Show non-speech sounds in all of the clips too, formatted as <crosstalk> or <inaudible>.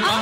help oh, but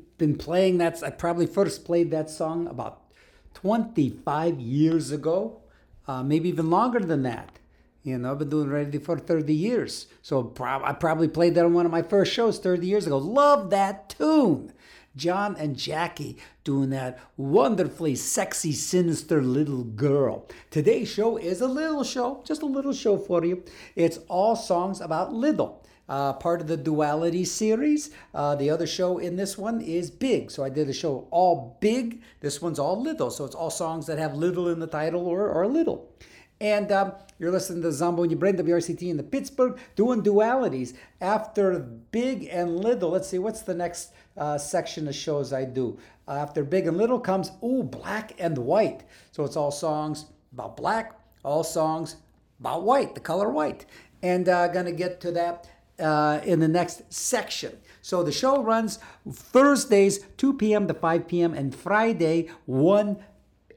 been playing that. I probably first played that song about 25 years ago, uh, maybe even longer than that. You know, I've been doing radio for 30 years. So I probably played that on one of my first shows 30 years ago. Love that tune. John and Jackie doing that wonderfully sexy, sinister little girl. Today's show is a little show, just a little show for you. It's all songs about little. Uh, part of the duality series. Uh, the other show in this one is big. So I did a show all big. This one's all little. So it's all songs that have little in the title or, or little. And um, you're listening to Zombo and your brain, WRCT in the Pittsburgh, doing dualities. After big and little, let's see, what's the next uh, section of shows I do? Uh, after big and little comes, ooh, black and white. So it's all songs about black, all songs about white, the color white. And uh, gonna get to that uh, in the next section. So the show runs Thursdays, 2 p.m. to 5 p.m., and Friday, 1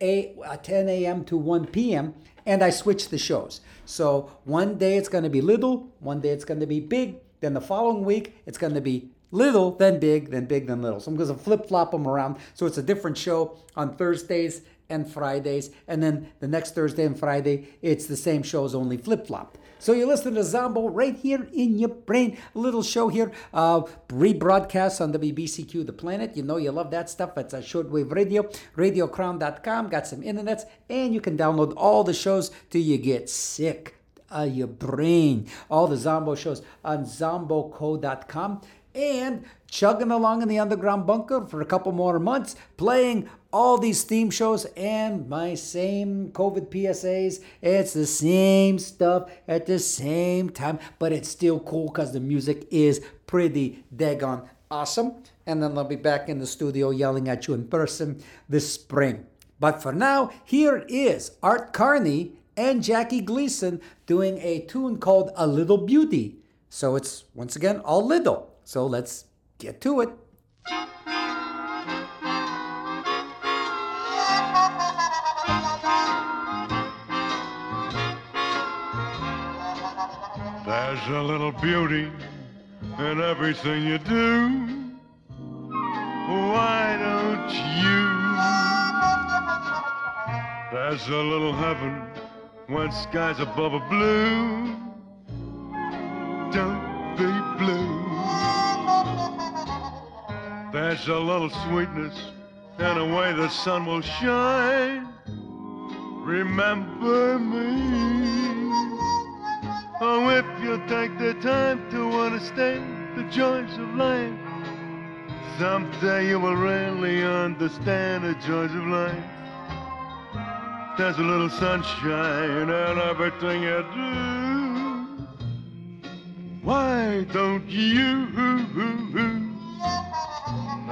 a, uh, 10 a.m. to 1 p.m. And I switch the shows. So one day it's going to be little, one day it's going to be big, then the following week it's going to be little, then big, then big, then little. So I'm going to flip flop them around. So it's a different show on Thursdays and Fridays. And then the next Thursday and Friday, it's the same shows, only flip flop. So you're listening to Zombo right here in your brain. A little show here, uh, rebroadcast on WBCQ The Planet. You know you love that stuff. It's a shortwave radio, radiocrown.com. Got some internets, and you can download all the shows till you get sick of your brain. All the Zombo shows on zomboco.com. And chugging along in the underground bunker for a couple more months, playing all these theme shows and my same COVID PSAs. It's the same stuff at the same time, but it's still cool because the music is pretty daggone awesome. And then I'll be back in the studio yelling at you in person this spring. But for now, here is Art Carney and Jackie Gleason doing a tune called A Little Beauty. So it's once again all little. So let's get to it. There's a little beauty in everything you do. Why don't you? There's a little heaven when skies above are blue. There's a little sweetness in the way the sun will shine. Remember me. Oh, if you take the time to understand the joys of life, someday you will really understand the joys of life. There's a little sunshine in everything you do. Why don't you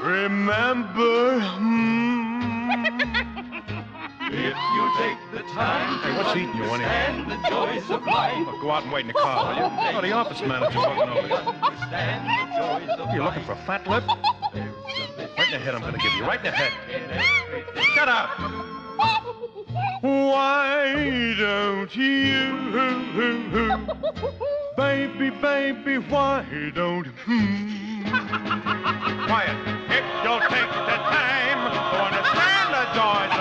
Remember, hmm. <laughs> if you take the time to what's eating you anyway? the joys of life. Well, go out and wait in the car, will you? Oh, the office manager's looking over you. What, you're looking for a fat lip? Right in the head I'm gonna give you, right in the head. Shut up! Why don't you, baby, baby, why don't, hmm? Quiet take the time to understand the joy.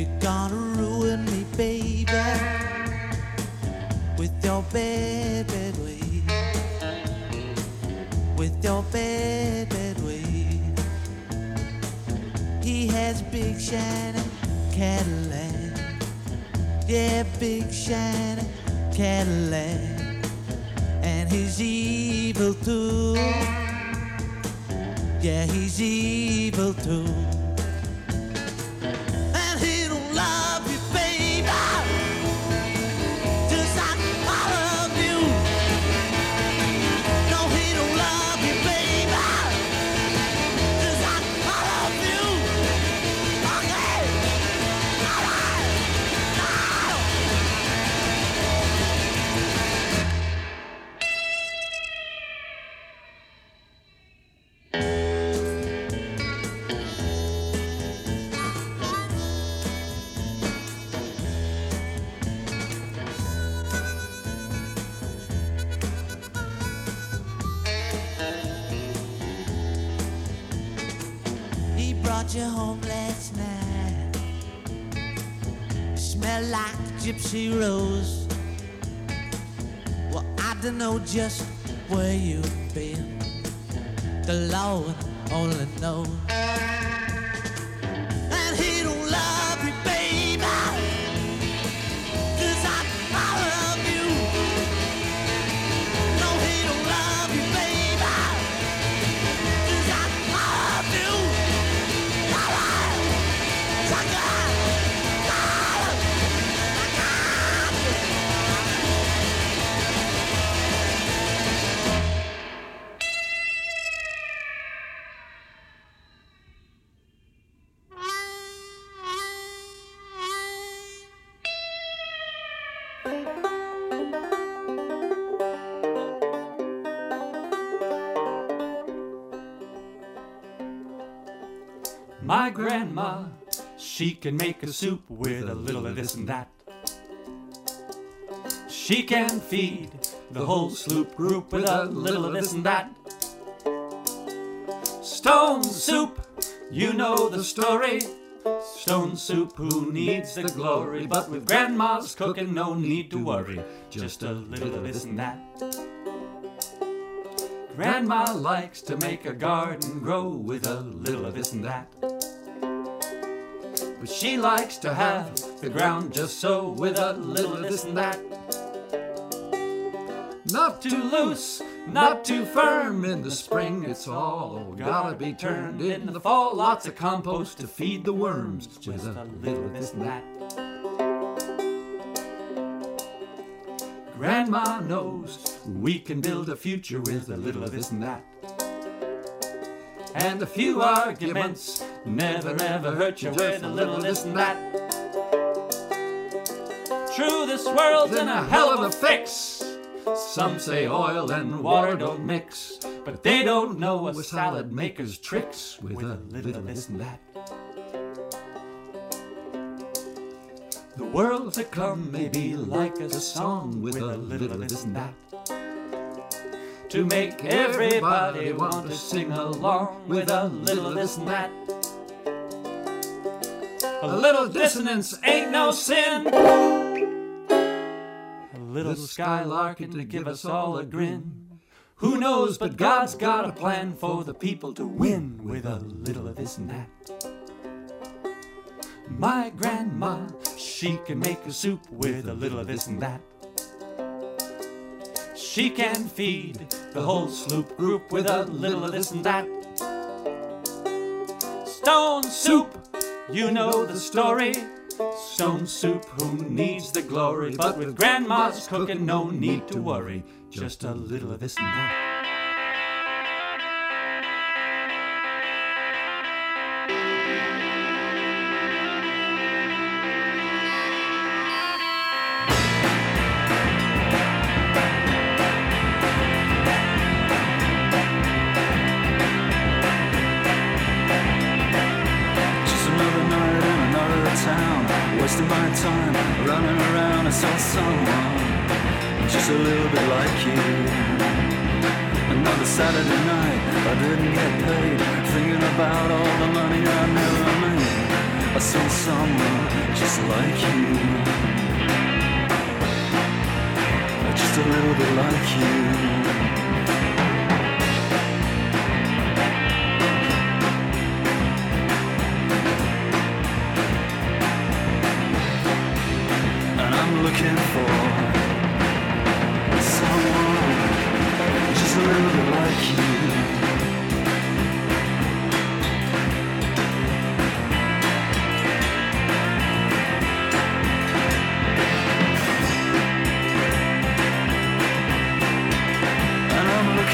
You're gonna ruin me, baby, with your bad, bad way. With your bad, bad way. He has big shiny Cadillac. Yeah, big shiny Cadillac. And he's evil too. Yeah, he's evil too. Just she can make a soup with a little of this and that. She can feed the whole sloop group with a little of this and that. Stone soup, you know the story. Stone soup, who needs the glory? But with grandma's cooking, no need to worry. Just a little of this and that. Grandma likes to make a garden grow with a little of this and that. But she likes to have the ground just so with a little of this and that. Not too loose, not too firm. In the spring, it's all gotta be turned. In the fall, lots of compost to feed the worms. Just a little of this and that. Grandma knows we can build a future with a little of this and that. And a few arguments never, never hurt you with a little this and that. True, this world's in a hell of a fix. Some say oil and water don't mix, but they don't know a salad maker's tricks with a little this and that. The world to come may be like a song with a little this and that. To make everybody want to sing along with a little of this and that. A little dissonance ain't no sin. A little skylarking to give us all a grin. Who knows, but God's got a plan for the people to win with a little of this and that. My grandma, she can make a soup with a little of this and that. She can feed the whole sloop group with a little of this and that. Stone soup, you know the story. Stone soup, who needs the glory? But with grandma's cooking, no need to worry. Just a little of this and that. A like you.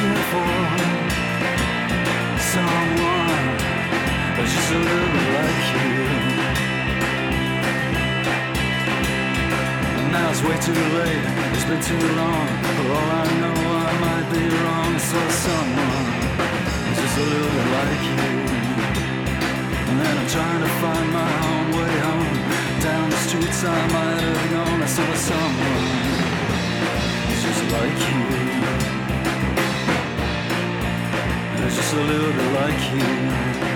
Looking for someone that's just a little like you. And now it's way too late, it's been too long. For all I know, I might be wrong. Saw someone that's just a little like you. And then I'm trying to find my own way home. Down the streets I might have gone. I saw someone that's just like you. Just a little bit like you.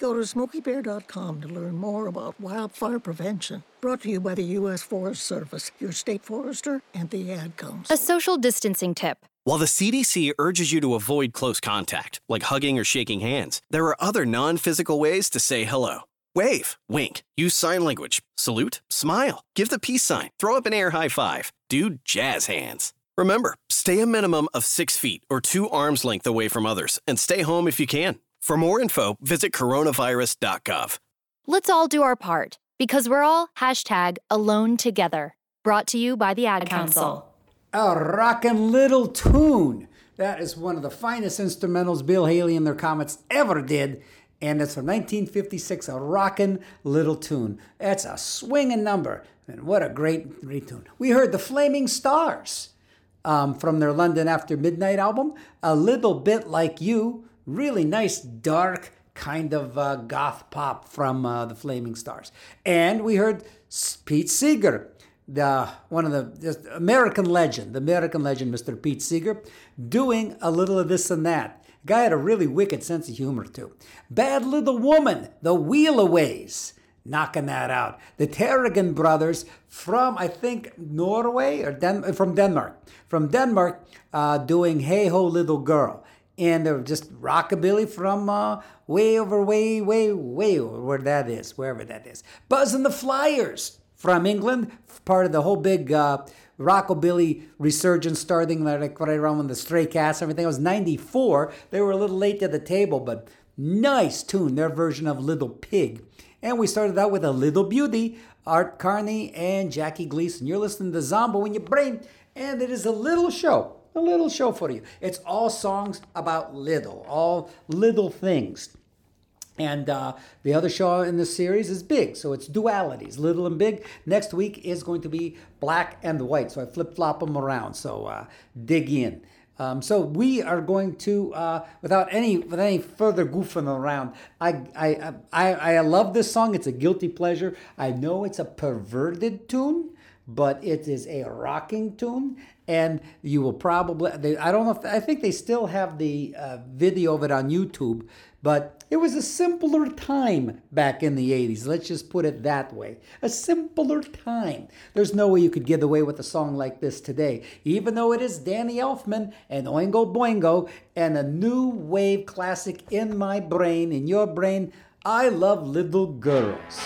Go to smokeybear.com to learn more about wildfire prevention. Brought to you by the U.S. Forest Service, your state forester, and the ad comes. A social distancing tip. While the CDC urges you to avoid close contact, like hugging or shaking hands, there are other non physical ways to say hello. Wave, wink, use sign language, salute, smile, give the peace sign, throw up an air high five, do jazz hands. Remember, stay a minimum of six feet or two arms length away from others and stay home if you can. For more info, visit coronavirus.gov. Let's all do our part because we're all hashtag alone together. Brought to you by the Ad Council. A rockin' little tune. That is one of the finest instrumentals Bill Haley and their Comets ever did. And it's from 1956, a rockin' little tune. That's a swinging number. And what a great, great tune. We heard the Flaming Stars um, from their London After Midnight album, A Little Bit Like You. Really nice, dark kind of uh, goth pop from uh, the Flaming Stars. And we heard Pete Seeger, the one of the American legend, the American legend, Mr. Pete Seeger, doing a little of this and that. Guy had a really wicked sense of humor too. Bad Little Woman, the Wheelaways, knocking that out. The Terrigan brothers from I think Norway or Den- from Denmark, from Denmark, uh, doing Hey Ho Little Girl and they're just rockabilly from uh, way over, way, way, way over where that is, wherever that is. Buzz and the Flyers from England, part of the whole big uh, rockabilly resurgence starting like right around when the Stray Cats, and everything. It was '94. They were a little late to the table, but nice tune, their version of Little Pig. And we started out with a Little Beauty, Art Carney and Jackie Gleason. You're listening to Zombo in your brain, and it is a little show a little show for you. It's all songs about little, all little things. And uh, the other show in this series is big, so it's dualities, little and big. Next week is going to be black and white, so I flip flop them around. So uh, dig in. Um, so we are going to, uh, without any with any further goofing around, I, I I I love this song. It's a guilty pleasure. I know it's a perverted tune, but it is a rocking tune, and you will probably they, i don't know if i think they still have the uh, video of it on youtube but it was a simpler time back in the 80s let's just put it that way. A simpler time. There's no way you could get away with a song like this today even though it is danny elfman and oingo boingo and a new wave classic in my brain in your brain. I love little girls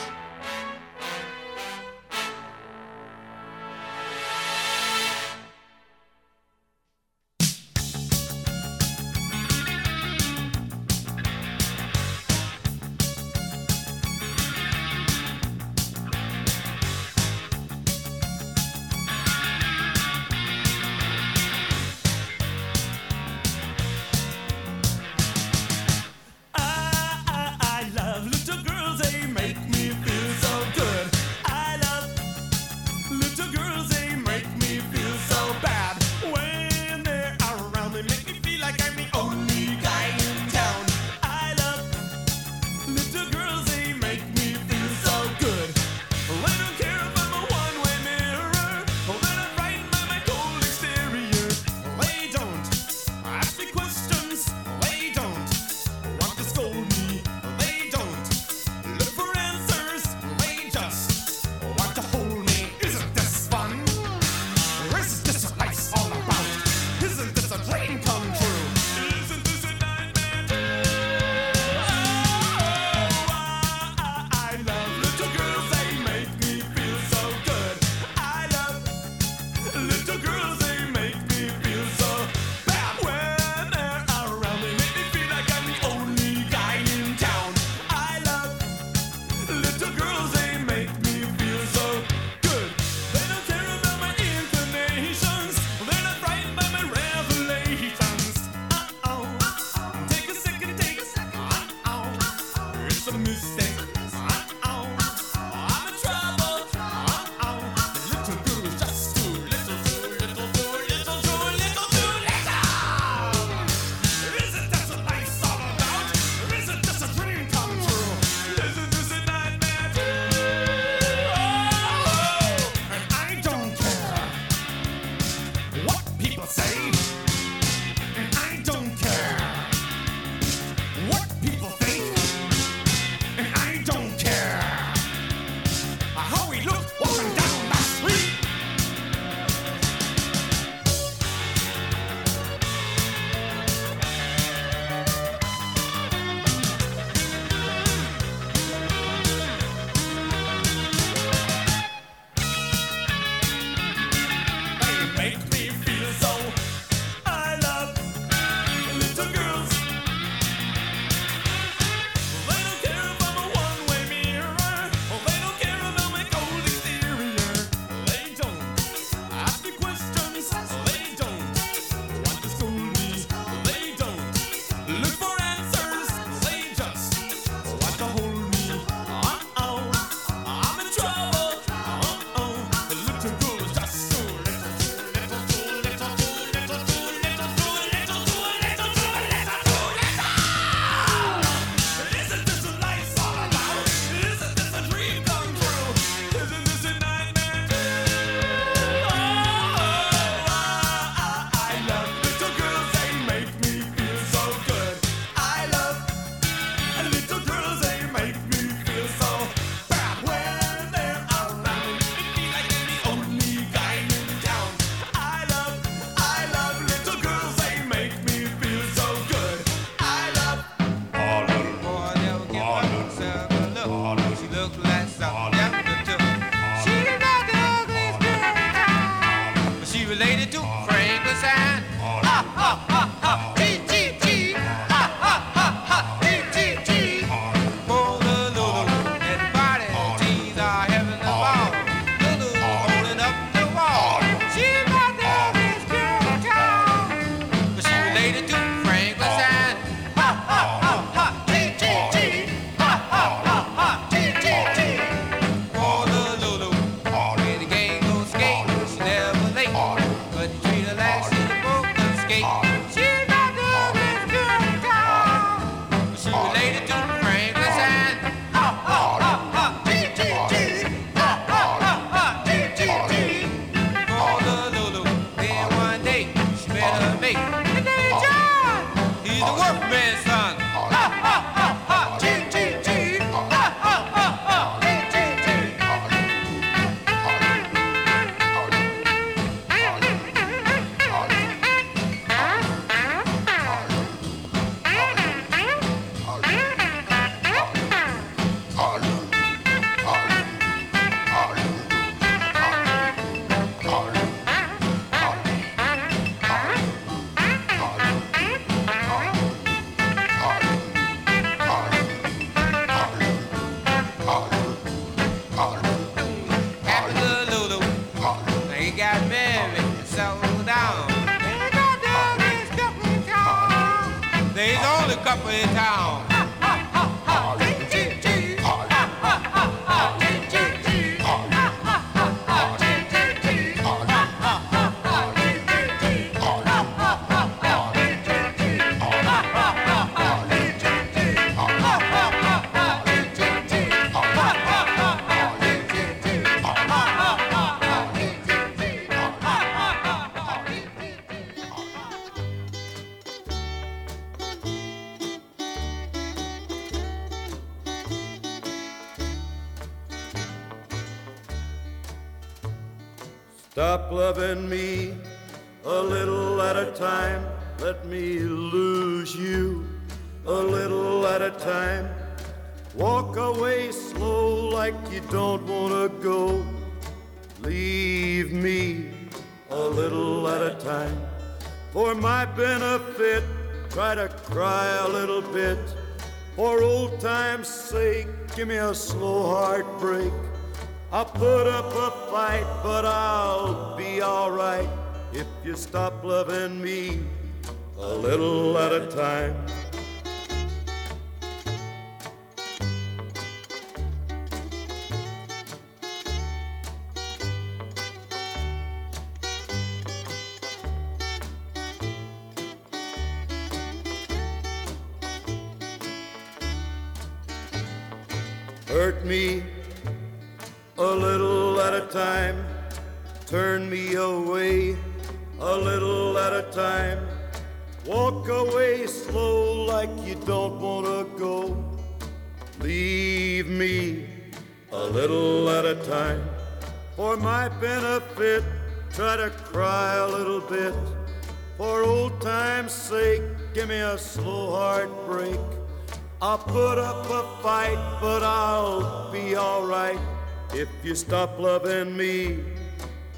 stop loving me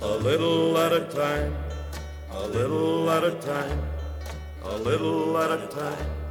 a little at a time, a little at a time, a little at a time.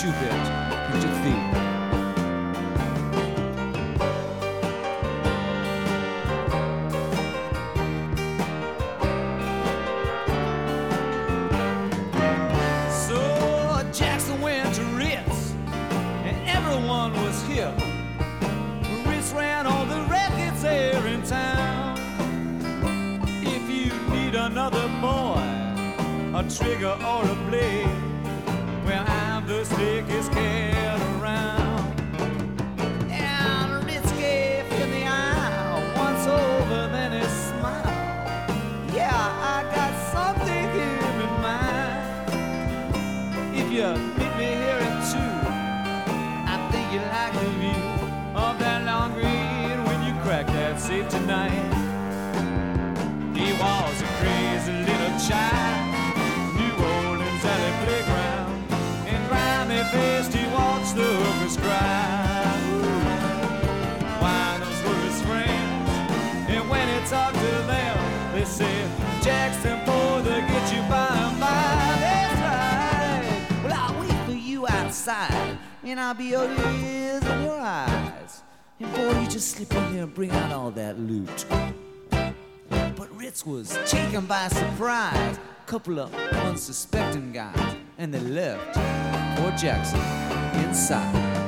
stupid. and I'll be your ears and your eyes. And boy, you just slip in there and bring out all that loot. But Ritz was taken by surprise. Couple of unsuspecting guys, and they left poor Jackson inside.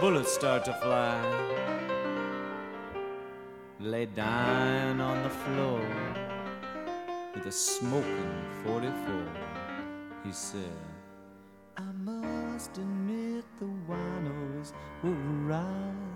bullets start to fly. Lay dying on the floor with a smoking 44. He said, I must admit the winos were right.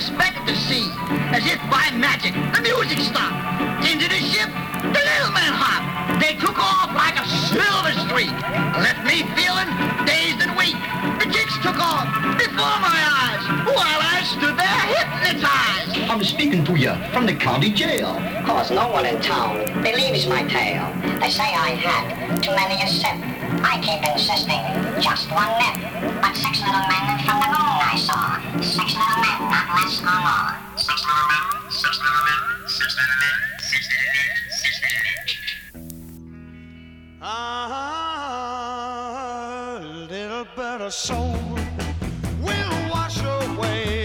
expected to see. As if by magic, the music stopped. Into the ship, the little men hopped. They took off like a silver streak. Left me feeling dazed and weak. The chicks took off before my eyes while I stood there hypnotized. I'm speaking to you from the county jail. Cause no one in town believes my tale. They say I had too many a sip. I keep insisting, just one nip. But six little men from the moon I saw. Six little men, not less. Six little men, six little men, six little men, six little men, six little men. Ah, little bit of soul will wash away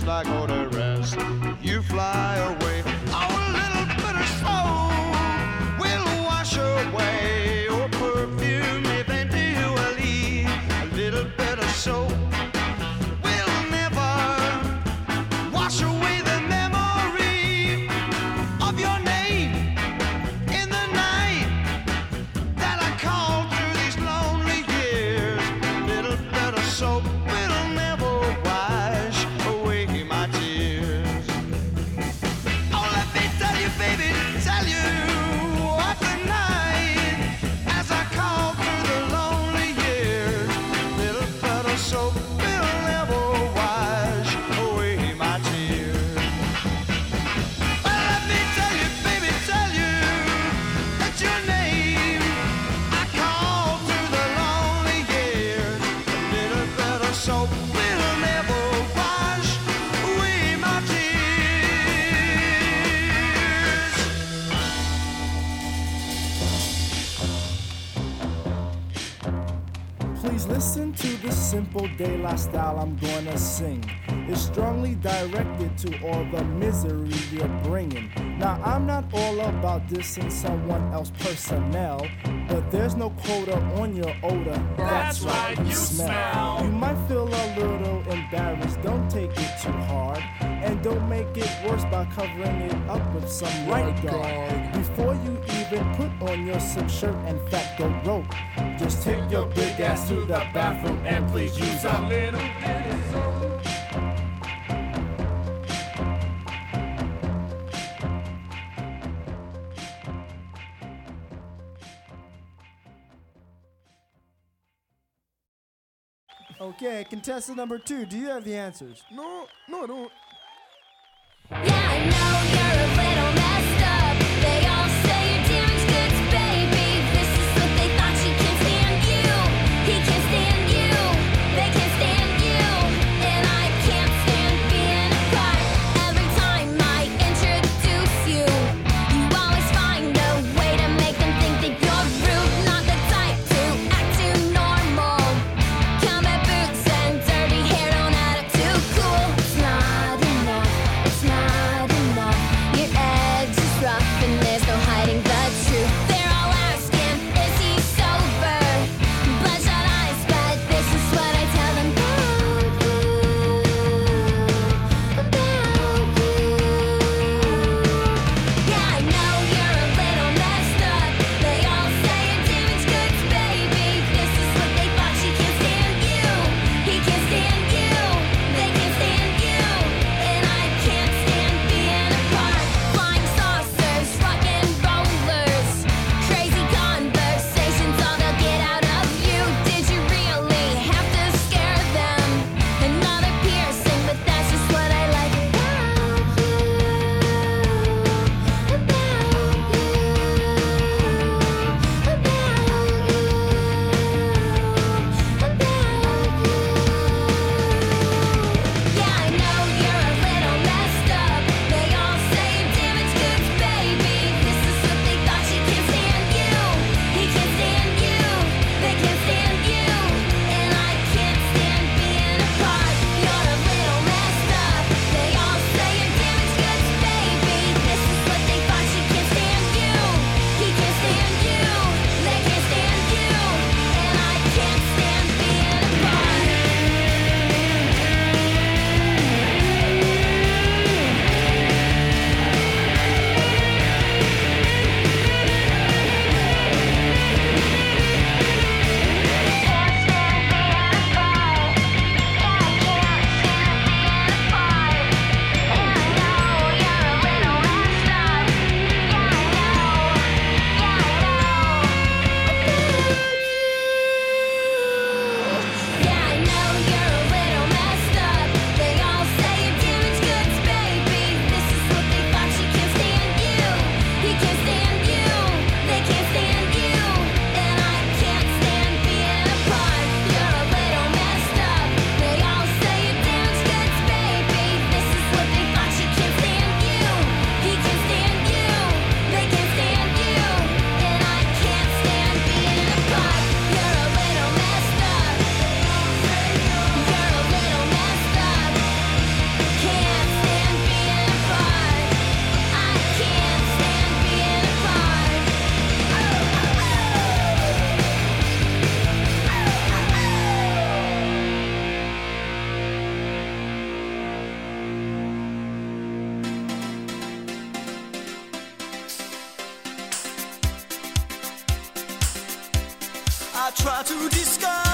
and like style I'm gonna sing. is strongly directed to all the misery you're bringing. Now, I'm not all about dissing someone else's personnel, but there's no quota on your odor. That's right, you smell. You might feel a little embarrassed, don't take it too hard. And don't make it worse by covering it up with some right guard. Before you even put on your silk shirt and fat go rope, just take your big ass to the bathroom and please use a little bit of soap. Okay, contestant number two, do you have the answers? No, no, I don't. Every time I introduce you, you always find a way try to disguise.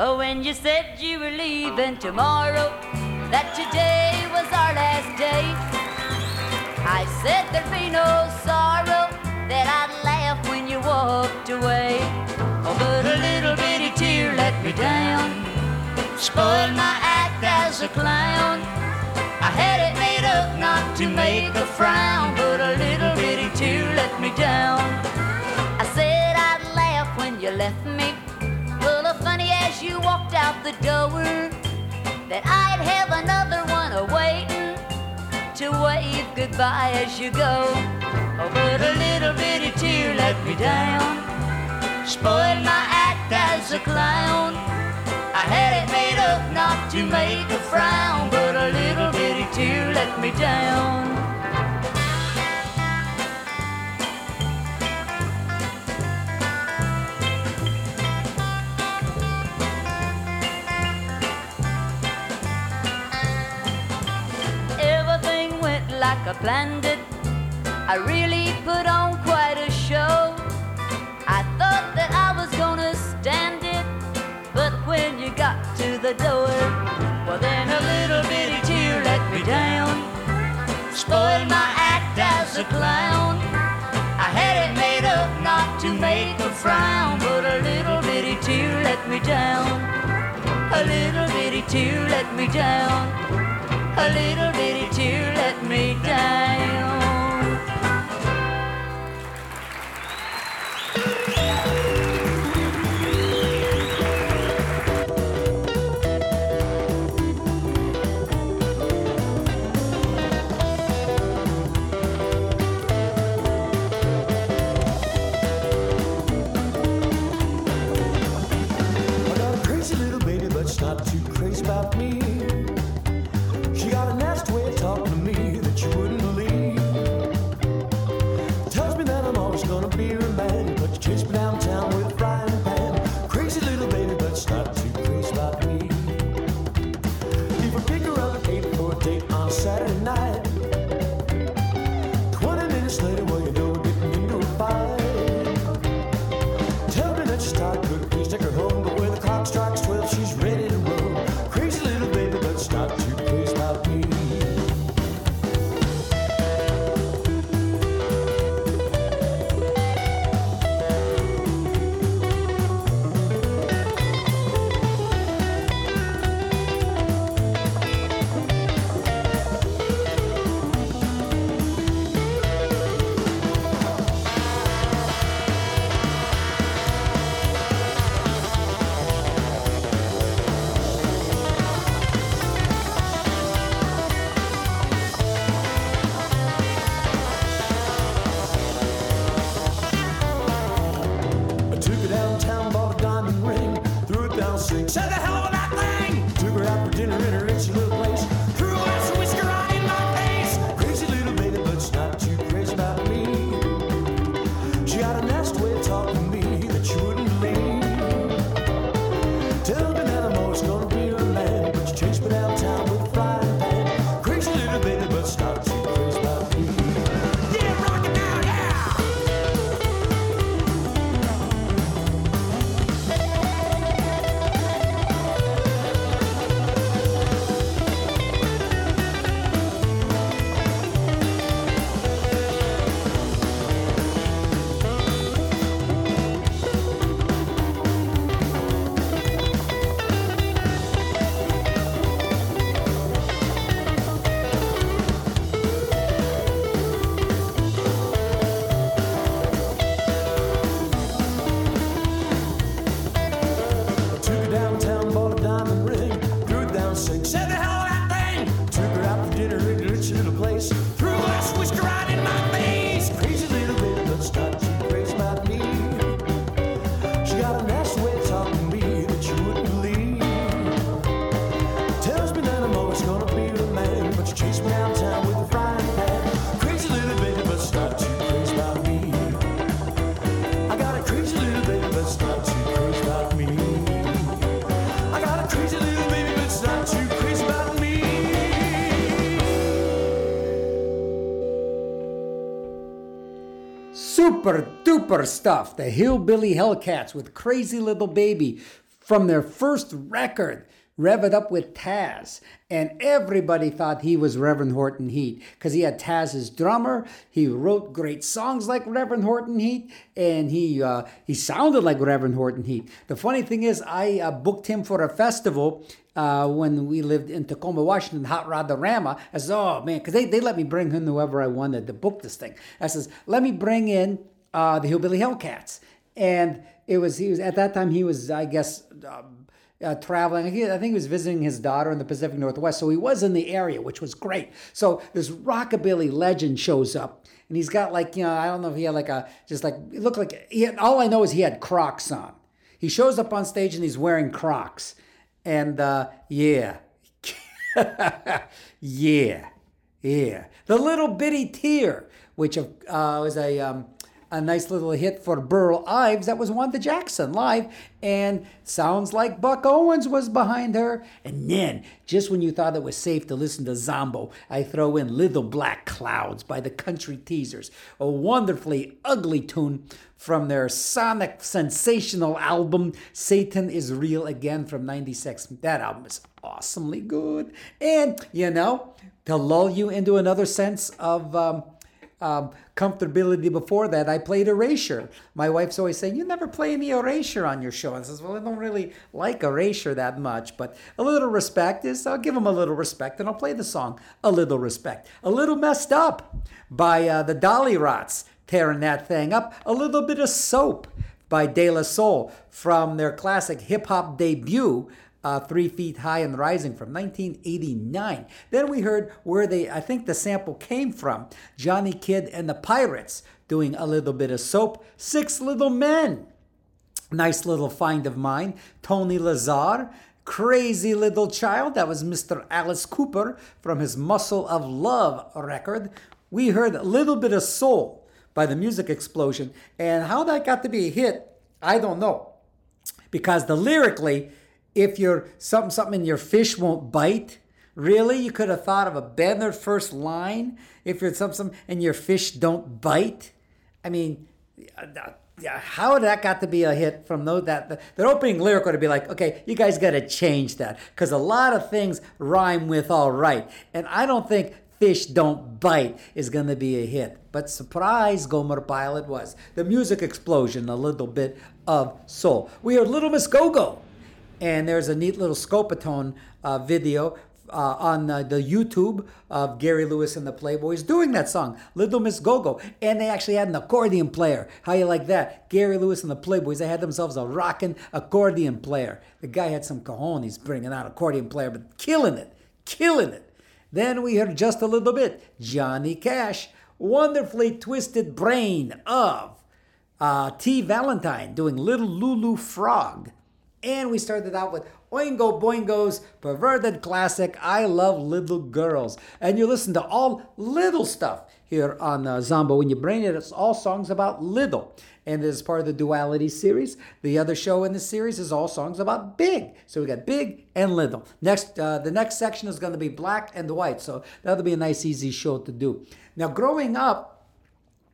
Oh, when you said you were leaving tomorrow, that today was our last day. I said there'd be no sorrow, that I'd laugh when you walked away. Oh, but a little bitty tear let me down, spoiled my act as a clown. I had it made up not to make a frown, but a little bitty tear let me down. I said I'd laugh when you left me, walked out the door, that I'd have another one awaiting to wave goodbye as you go. Oh, but a little bitty tear let me down, spoiled my act as a clown. I had it made up not to make a frown, but a little bitty tear let me down. I planned it. I really put on quite a show. I thought that I was gonna stand it, but when you got to the door, well then a little bitty tear let me down. Spoiled my act as a clown. I had it made up not to make a frown, but a little bitty tear let me down. A little bitty tear let me down. A little bitty me down. Duper stuff. The Hillbilly Hellcats with Crazy Little Baby from their first record, Rev It Up with Taz. And everybody thought he was Reverend Horton Heat because he had Taz as drummer. He wrote great songs like Reverend Horton Heat, and he uh, he sounded like Reverend Horton Heat. The funny thing is, I uh, booked him for a festival uh, when we lived in Tacoma, Washington, Hot Rod-A-Rama. I said, oh man, because they, they let me bring in whoever I wanted to book this thing. I says, let me bring in uh, the Hillbilly Hellcats. And it was, he was, at that time, he was, I guess, um, uh, traveling. He- I think he was visiting his daughter in the Pacific Northwest. So he was in the area, which was great. So this rockabilly legend shows up. And he's got like, you know, I don't know if he had like a, just like, it looked like, he had, all I know is he had Crocs on. He shows up on stage and he's wearing Crocs. And uh, yeah, <laughs> yeah, yeah. The little bitty tear, which uh, was a um, a nice little hit for Burl Ives. That was Wanda Jackson live, and sounds like Buck Owens was behind her. And then, just when you thought it was safe to listen to Zombo, I throw in Little Black Clouds by the Country Teasers, a wonderfully ugly tune from their sonic sensational album Satan is Real Again from 96. That album is awesomely good. And, you know, to lull you into another sense of um, um, comfortability before that, I played Erasure. My wife's always saying, You never play any Erasure on your show. And I says, Well, I don't really like Erasure that much, but a little respect is, I'll give them a little respect and I'll play the song A Little Respect. A Little Messed Up by uh, the Dollyrots, tearing that thing up. A Little Bit of Soap by De La Soul from their classic hip hop debut, uh, Three Feet High and Rising from 1989. Then we heard where they, I think the sample came from Johnny Kidd and the Pirates doing a little bit of soap. Six Little Men. Nice little find of mine. Tony Lazar. Crazy Little Child. That was Mr. Alice Cooper from his Muscle of Love record. We heard a little bit of soul by the Music Explosion. And how that got to be a hit, I don't know. Because the lyrically, if you're something, something in your fish won't bite, really? You could have thought of a better first line if you're something, something and your fish don't bite? I mean, how that got to be a hit from those that the, the opening lyric would be like, okay, you guys got to change that because a lot of things rhyme with all right, and I don't think fish don't bite is going to be a hit. But surprise, Gomer Pyle it was. The music explosion, a little bit of soul. We heard Little Miss Go Go, and there's a neat little Scopitone uh, video uh, on uh, the YouTube of Gary Lewis and the Playboys doing that song, Little Miss Go-Go. And they actually had an accordion player. How you like that? Gary Lewis and the Playboys, they had themselves a rocking accordion player. The guy had some cojones bringing out accordion player, but killing it, killing it. Then we heard just a little bit, Johnny Cash, wonderfully twisted brain of uh, T. Valentine doing Little Lulu Frog. And we started out with Oingo Boingo's perverted classic, I Love Little Girls. And you listen to all little stuff here on uh, Zombo. When you brain it, it's all songs about little. And this is part of the Duality series. The other show in the series is all songs about big. So we got big and little. Next, uh, the next section is going to be black and white. So that'll be a nice, easy show to do. Now, growing up,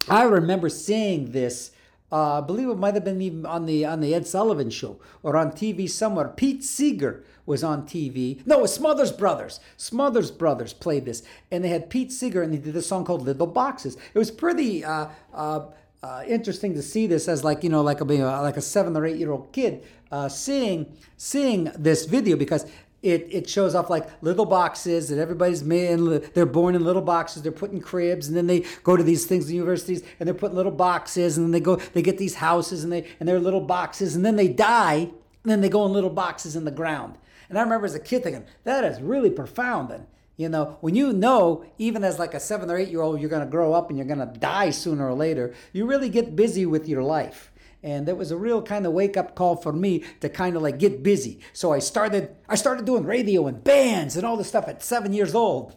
I remember seeing this. Uh, I believe it might have been even on the on the Ed Sullivan show or on TV somewhere. Pete Seeger was on TV. No, it was Smothers Brothers. Smothers Brothers played this, and they had Pete Seeger, and they did a song called "Little Boxes." It was pretty uh, uh, uh, interesting to see this as like you know like a like a seven or eight year old kid uh, seeing seeing this video because it, it shows off like little boxes that everybody's made they're born in little boxes they're put in cribs and then they go to these things the universities and they're put in little boxes and then they go they get these houses and they and they're little boxes and then they die and then they go in little boxes in the ground. And i remember as a kid thinking that is really profound and you know? When you know even as like a seven or eight year old you're going to grow up and you're going to die sooner or later you really get busy with your life and that was a real kind of wake up call for me to kind of like get busy. So I started I started doing radio and bands and all this stuff at seven years old.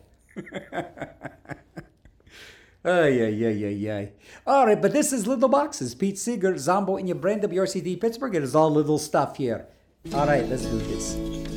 Oh, yeah, yeah, yeah, yeah. All right, but this is Little Boxes. Pete Seeger, Zombo and your brain, WRCD Pittsburgh. It is all little stuff here. All right, let's do this.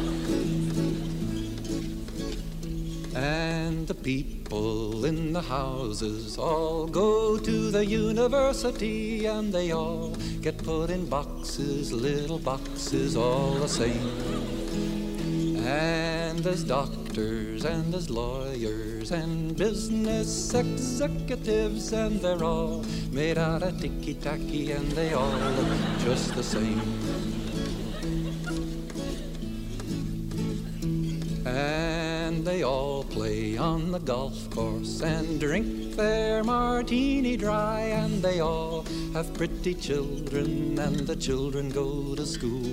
And the people in the houses all go to the university and they all get put in boxes, little boxes, all the same. And there's doctors and there's lawyers and business executives, and they're all made out of ticky tacky and they all look just the same. And they all play on the golf course and drink their martini dry. And they all have pretty children, and the children go to school.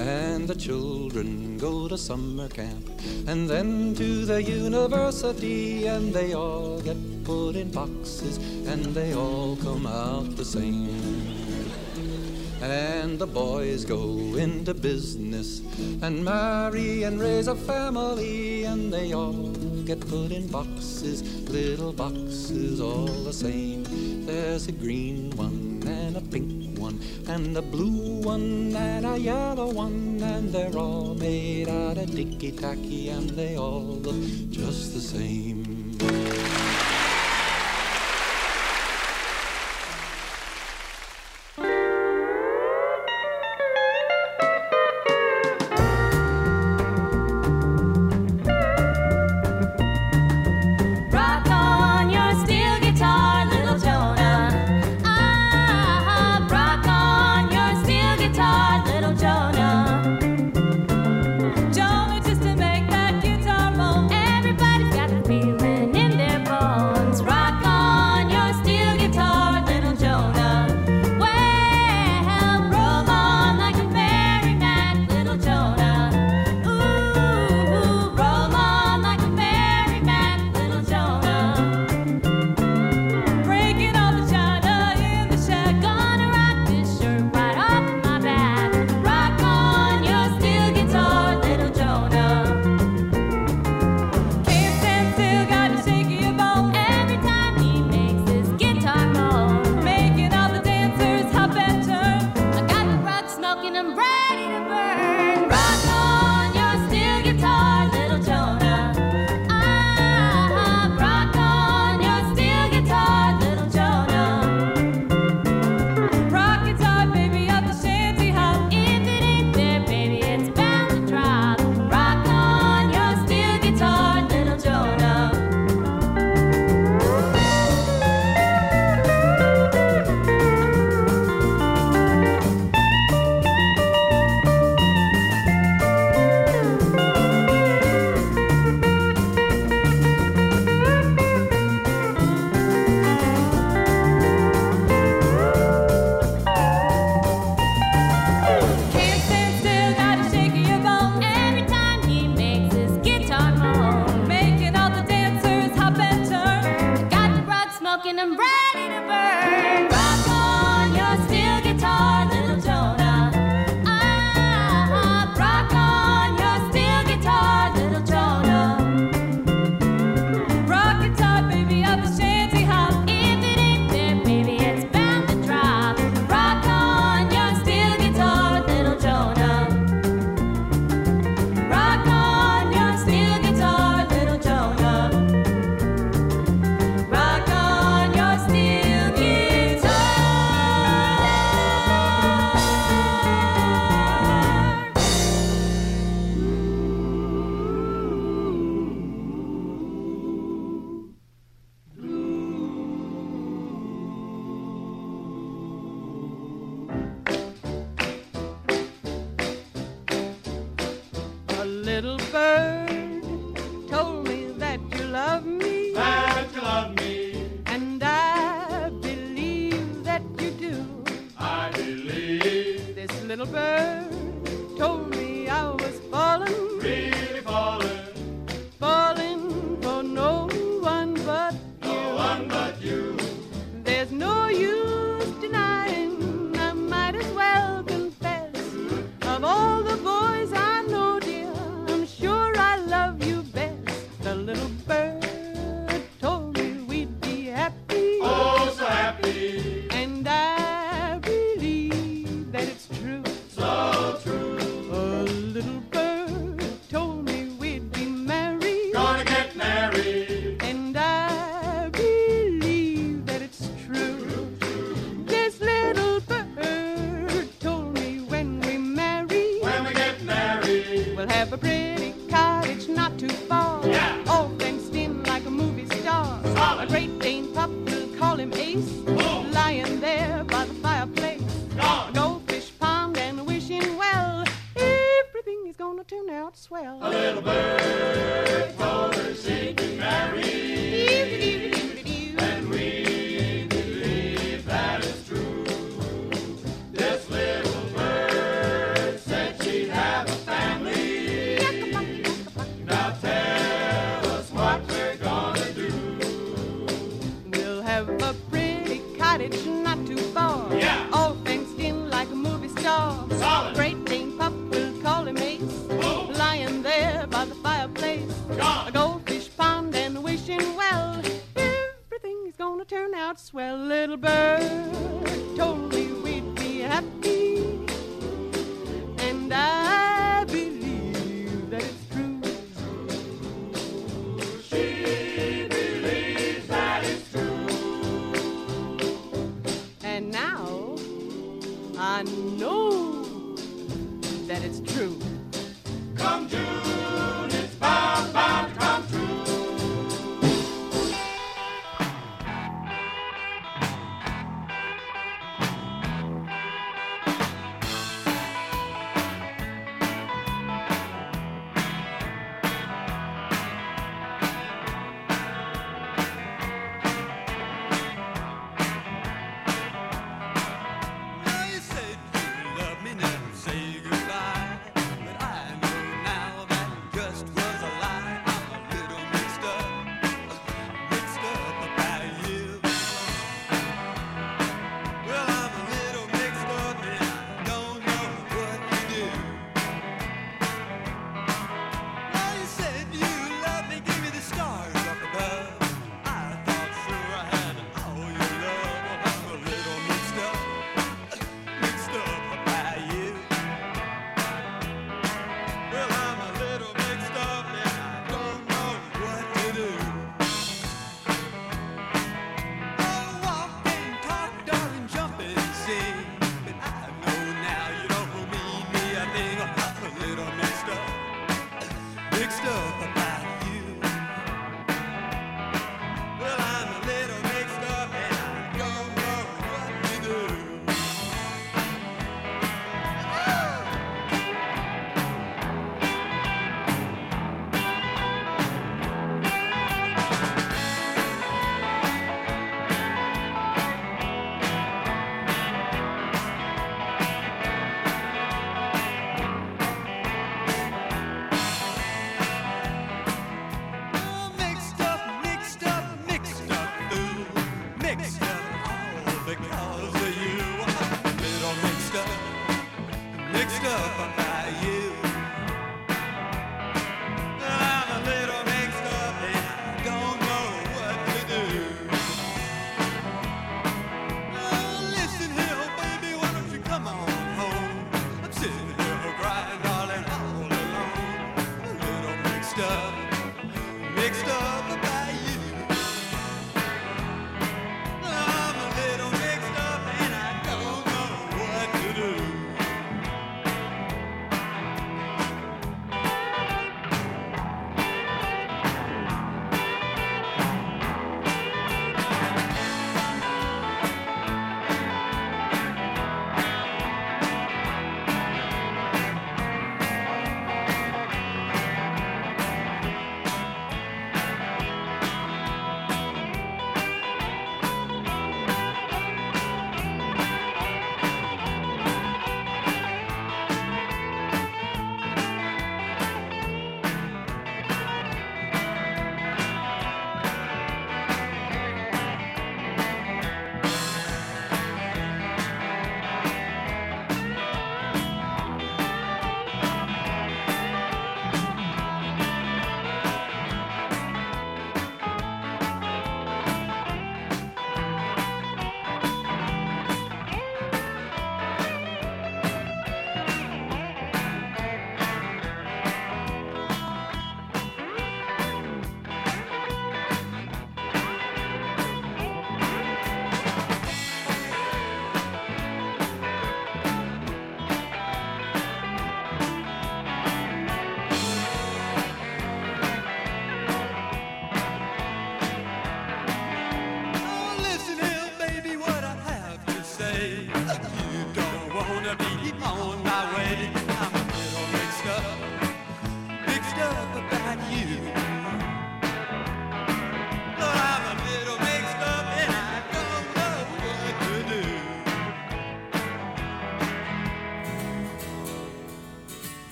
And the children go to summer camp, and then to the university. And they all get put in boxes, and they all come out the same. And the boys go into business and marry and raise a family, and they all get put in boxes, little boxes, all the same. There's a green one and a pink one, and a blue one and a yellow one, and they're all made out of ticky tacky, and they all look just the same.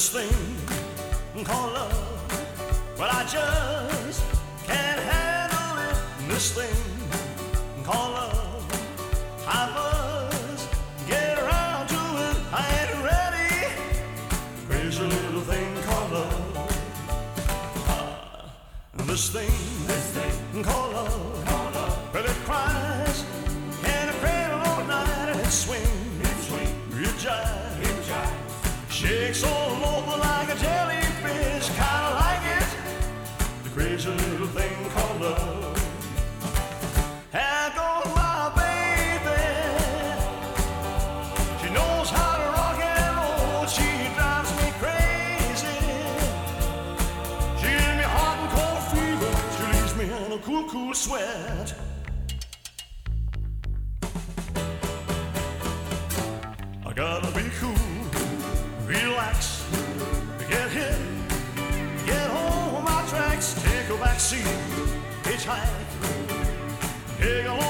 This thing called love, well, I just can't handle it. this thing called love. I must get around to it. I ain't ready. Crazy little thing called love. Ah, this thing, this thing. Called love. Take a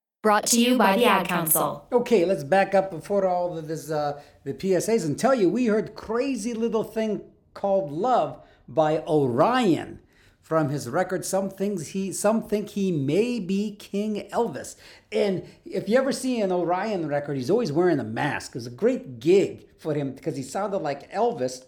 Brought to you by the Ad Council. Okay, let's back up before all of this, uh, the PSAs and tell you we heard "Crazy Little Thing Called Love" by Orion from his record. Some things he, some think he may be King Elvis. And if you ever see an Orion record, he's always wearing a mask. It was a great gig for him because he sounded like Elvis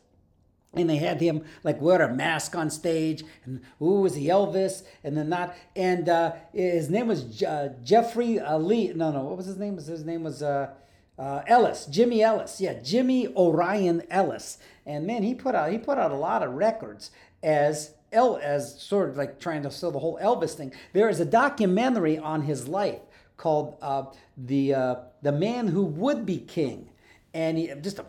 and they had him like wear a mask on stage and ooh was he elvis? And then not and uh, his name was Je- uh, jeffrey ali no no what was his name? His name was uh, uh, ellis jimmy ellis yeah jimmy orion ellis. And man he put out he put out a lot of records as El, as sort of like trying to sell the whole elvis thing. There is a documentary on his life called uh, the uh, the man who would be king. And he, just a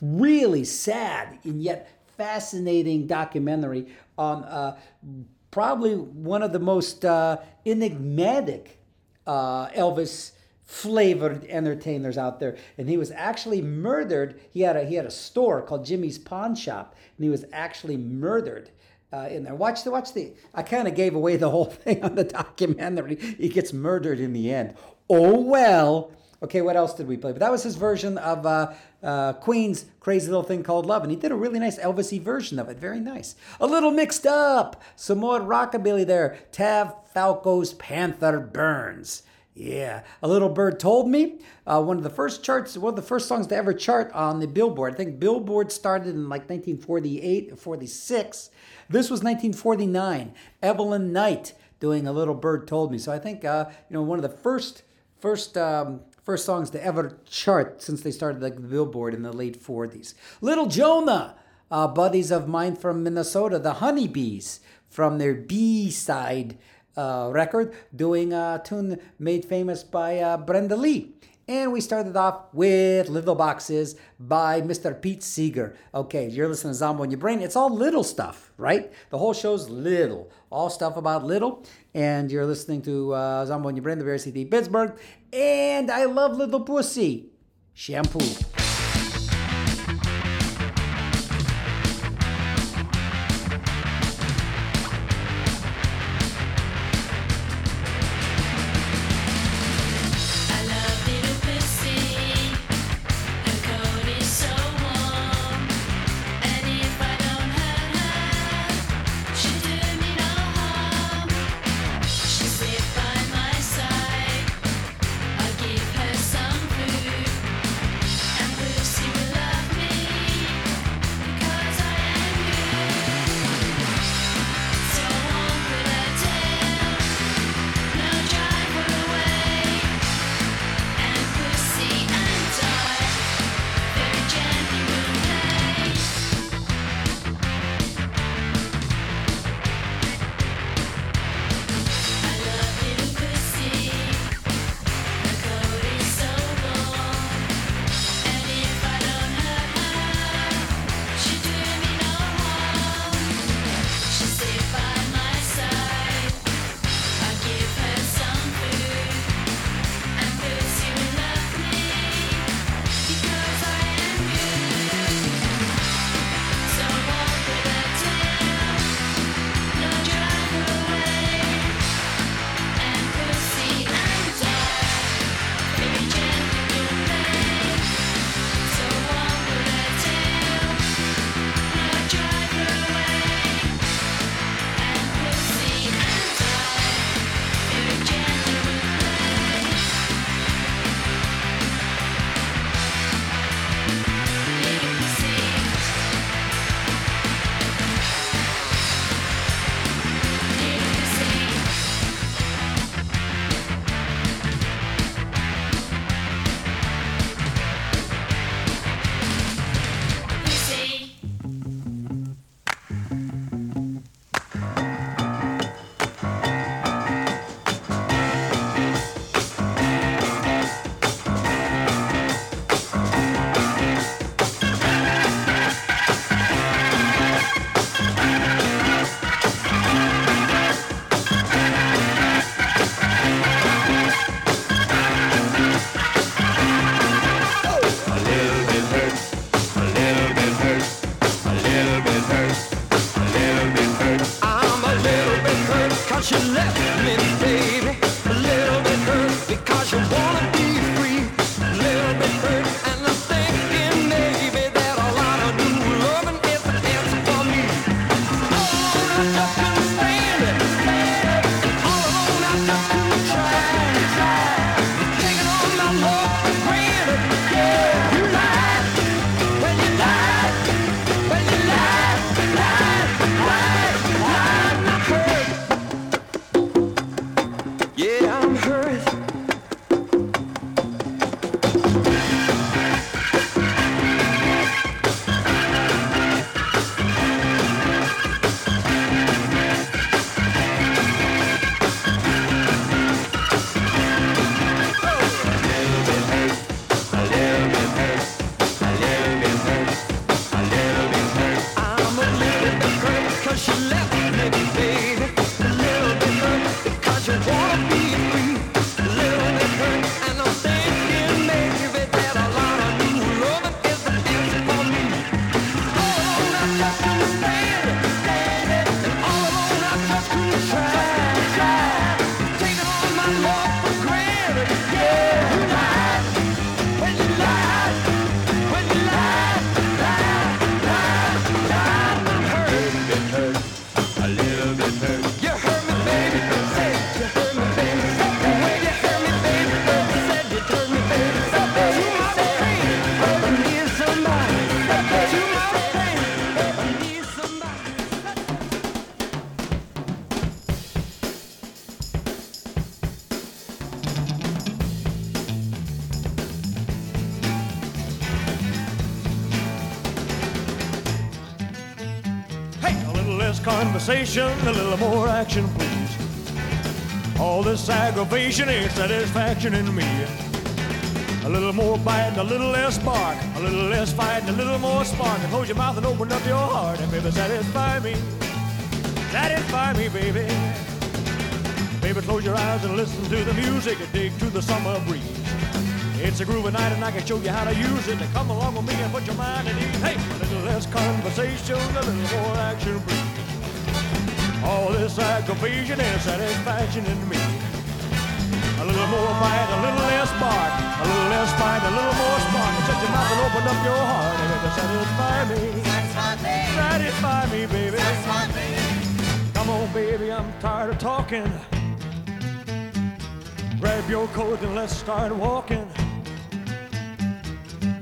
really sad and yet fascinating documentary on uh, probably one of the most uh, enigmatic uh, Elvis flavored entertainers out there. And he was actually murdered. He had a he had a store called Jimmy's Pawn Shop and he was actually murdered uh, in there. Watch the watch the I kind of gave away the whole <laughs> thing on the documentary. He gets murdered in the end. Oh well. Okay, what else did we play? But that was his version of uh, uh, Queen's crazy little thing called Love. And he did a really nice Elvisy version of it. Very nice. A little mixed up. Some more rockabilly there. Tav Falco's Panther Burns. Yeah, a little bird told me uh, one of the first charts, one of the first songs to ever chart on the Billboard. I think Billboard started in like 1948 or 46. This was 1949. Evelyn Knight doing a little bird told me. So I think uh, you know one of the first first um, first songs to ever chart since they started like the Billboard in the late 40s. Little Jonah, uh, buddies of mine from Minnesota, the Honeybees from their B side uh, record, doing a tune made famous by uh, Brenda Lee. And we started off with Little Boxes by Mr. Pete Seeger. Okay, you're listening to Zombo in Your Brain. It's all little stuff, right? The whole show's little, all stuff about little. And you're listening to uh, Zombo in Your Brain, the very city Pittsburgh. And I love Little Pussy shampoo. A little more action, please. All this aggravation ain't satisfaction in me. A little more bite, and a little less bark, a little less fight, a little more spark. And close your mouth and open up your heart, and baby, satisfy me. Satisfy me, baby. Baby, close your eyes and listen to the music and dig to the summer breeze. It's a groovy night and I can show you how to use it. Come along with me and put your mind at ease. Hey, a little less conversation, a little more action, please. All this aggravation and satisfaction in me. A little more bite, a little less bark, a little less fight, a little more spark. Shut your mouth and open up your heart and it'll satisfy me. Satisfy me, baby. Come on, baby, I'm tired of talking. Grab your coat and let's start walking.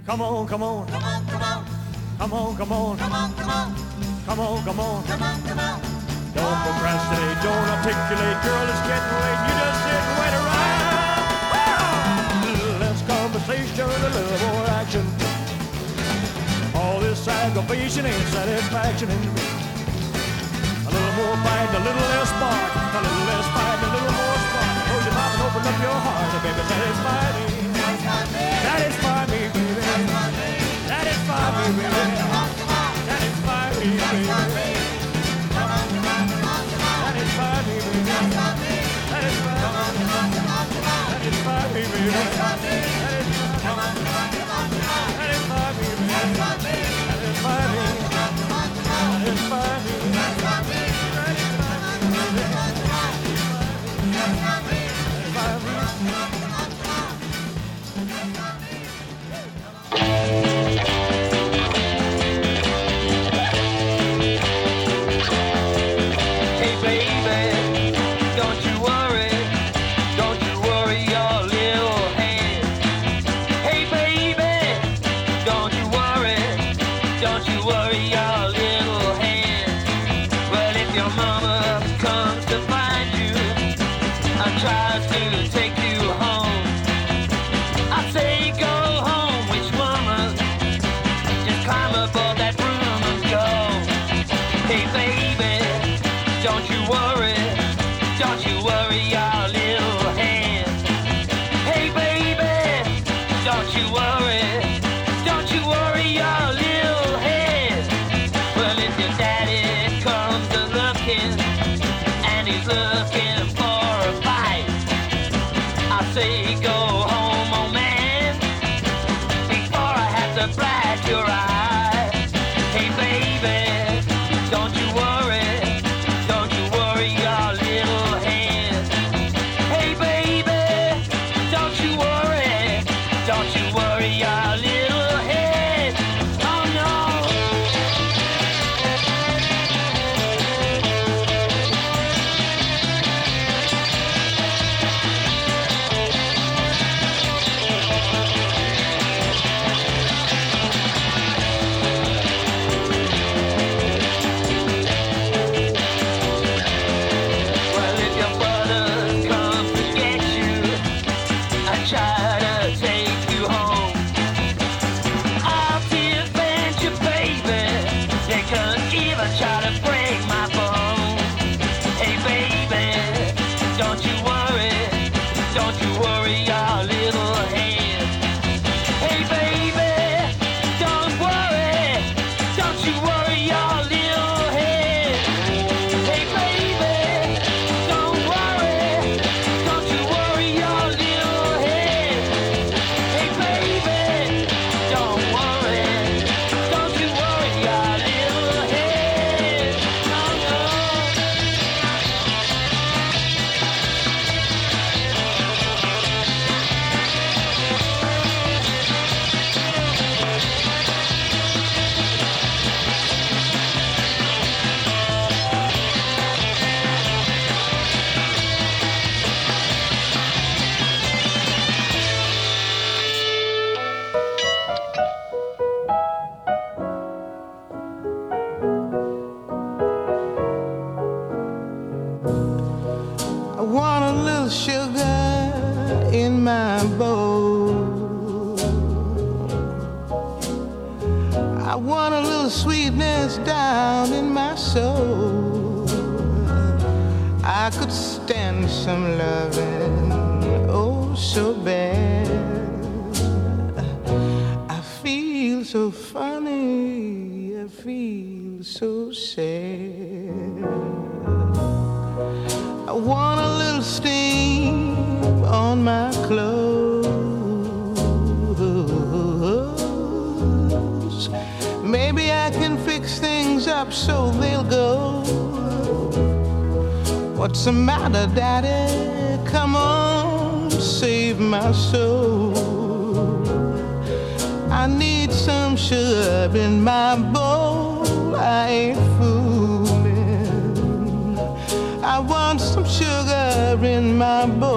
Come on, come on. Come on, come on. Come on, come on. Come on, come on. Come on, come on. Come on, come on. Don't procrastinate, don't articulate, girl, it's getting late. You just sit and wait around. A little less conversation, a little more action. All this aggravation ain't satisfaction in. A little more bite, a little less bark, a little less fight, a little more spark. Close your mouth and open up your heart, and baby, satisfy me. Satisfy me, baby. Satisfy me, baby. Satisfy me, baby. Satisfy me, baby. Satisfy me, baby. Satisfy me, baby. Satisfy me, baby. the matter, Daddy? Come on, save my soul. I need some sugar in my bowl. I ain't fooling. I want some sugar in my bowl.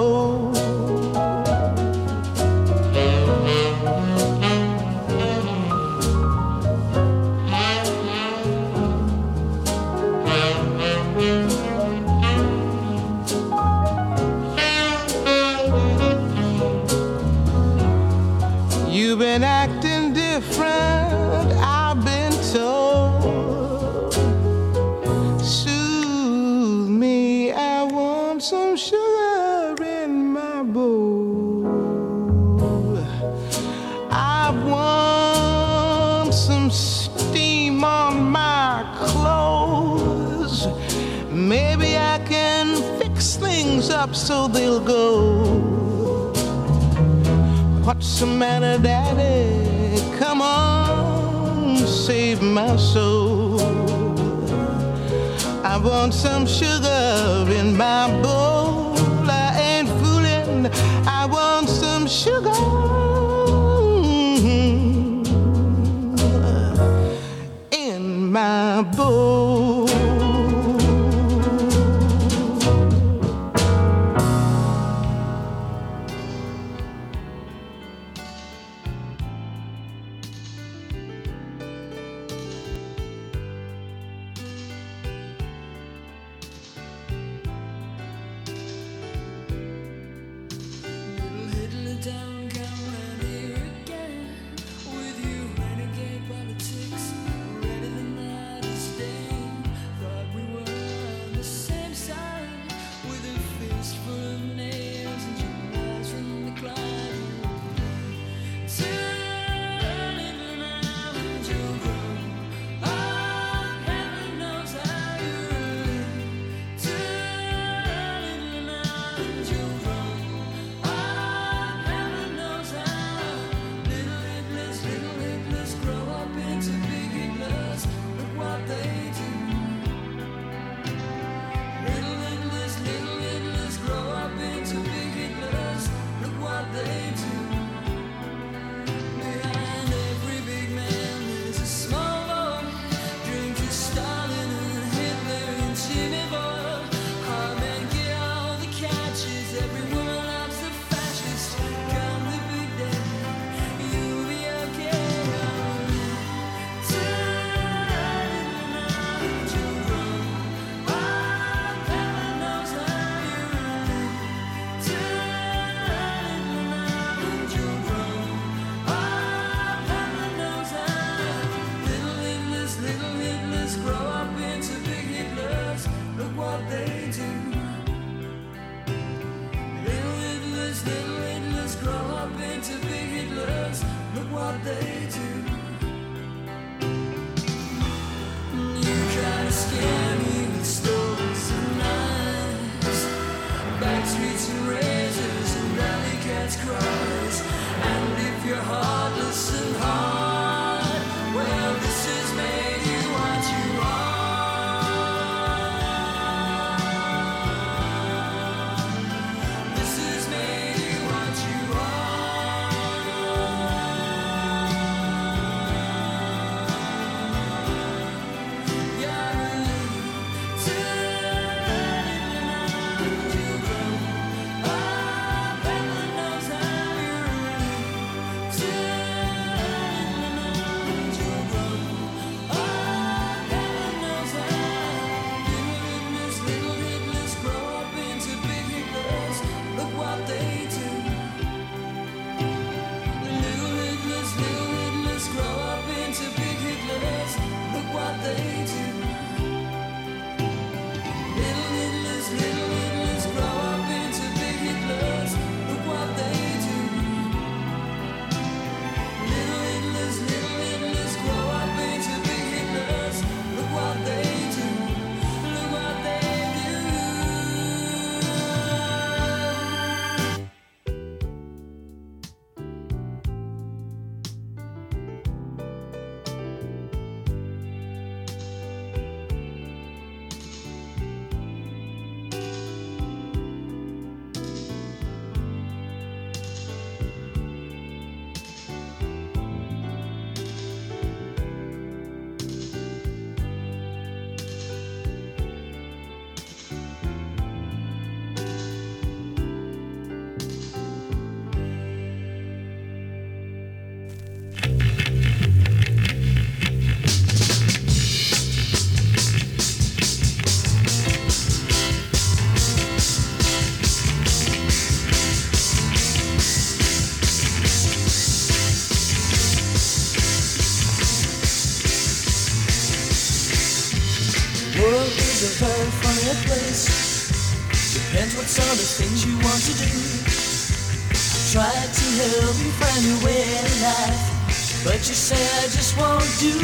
you say I just want to do.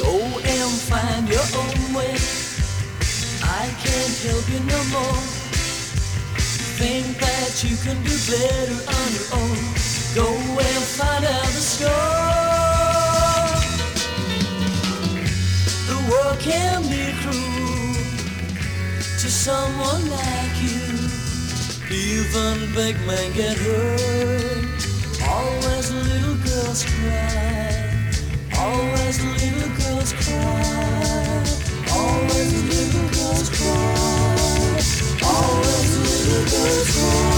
Go and find your own way. I can't help you no more. Think that you can do better on your own. Go and find out the score. The world can be cruel to someone like you. Even big men get hurt. Cool.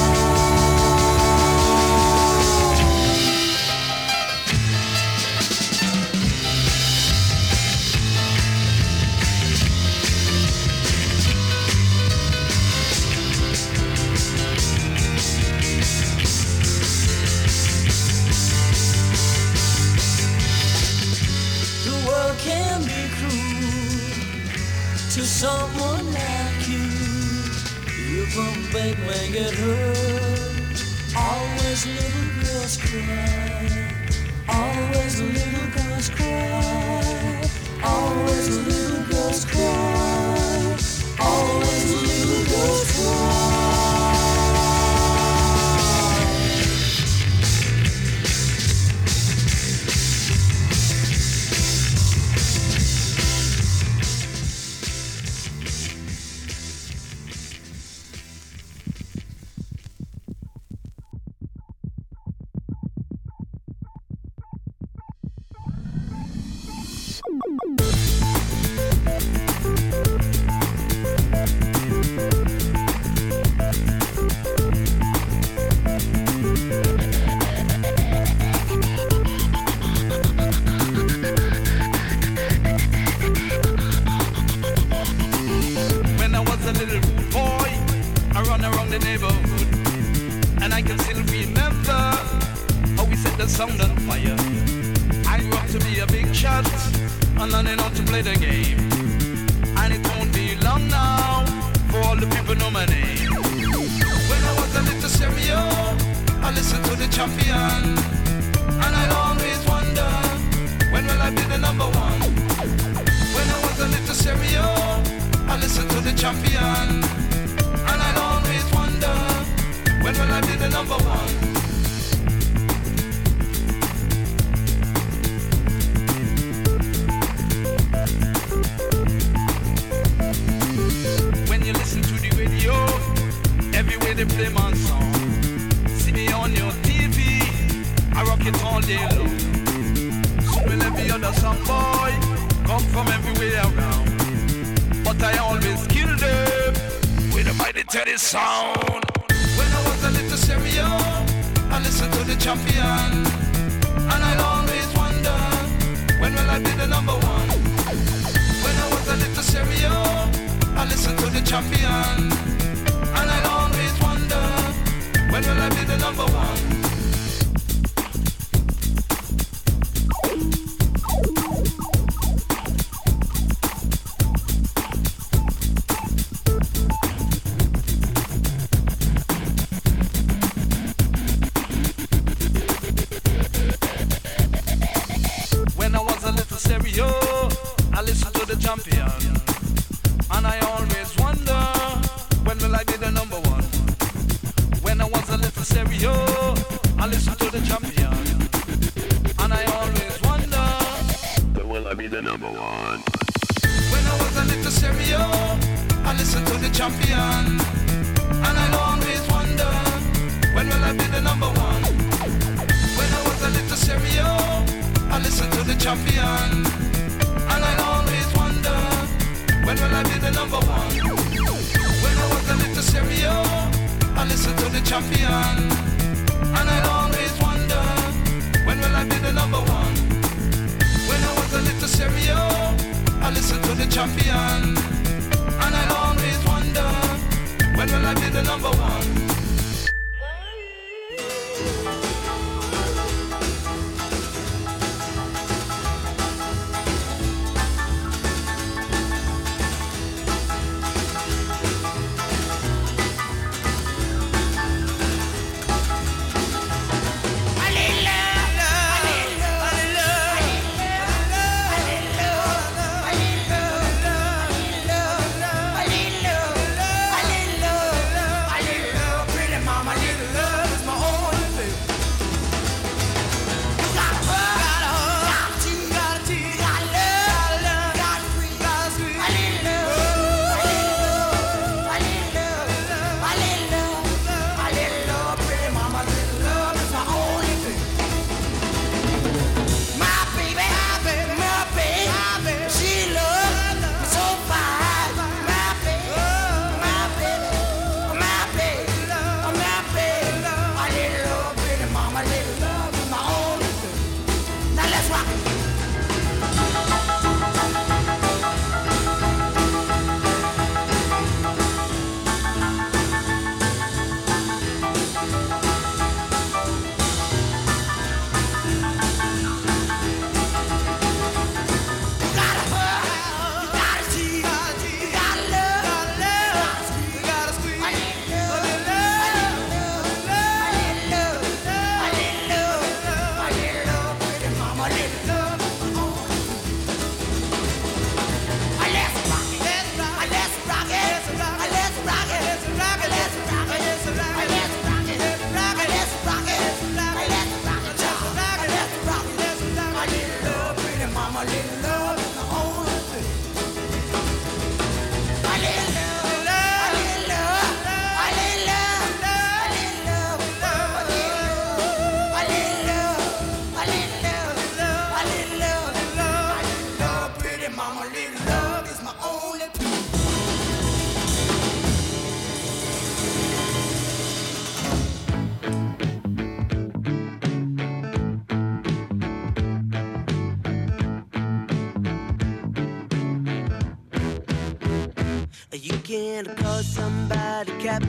podcast.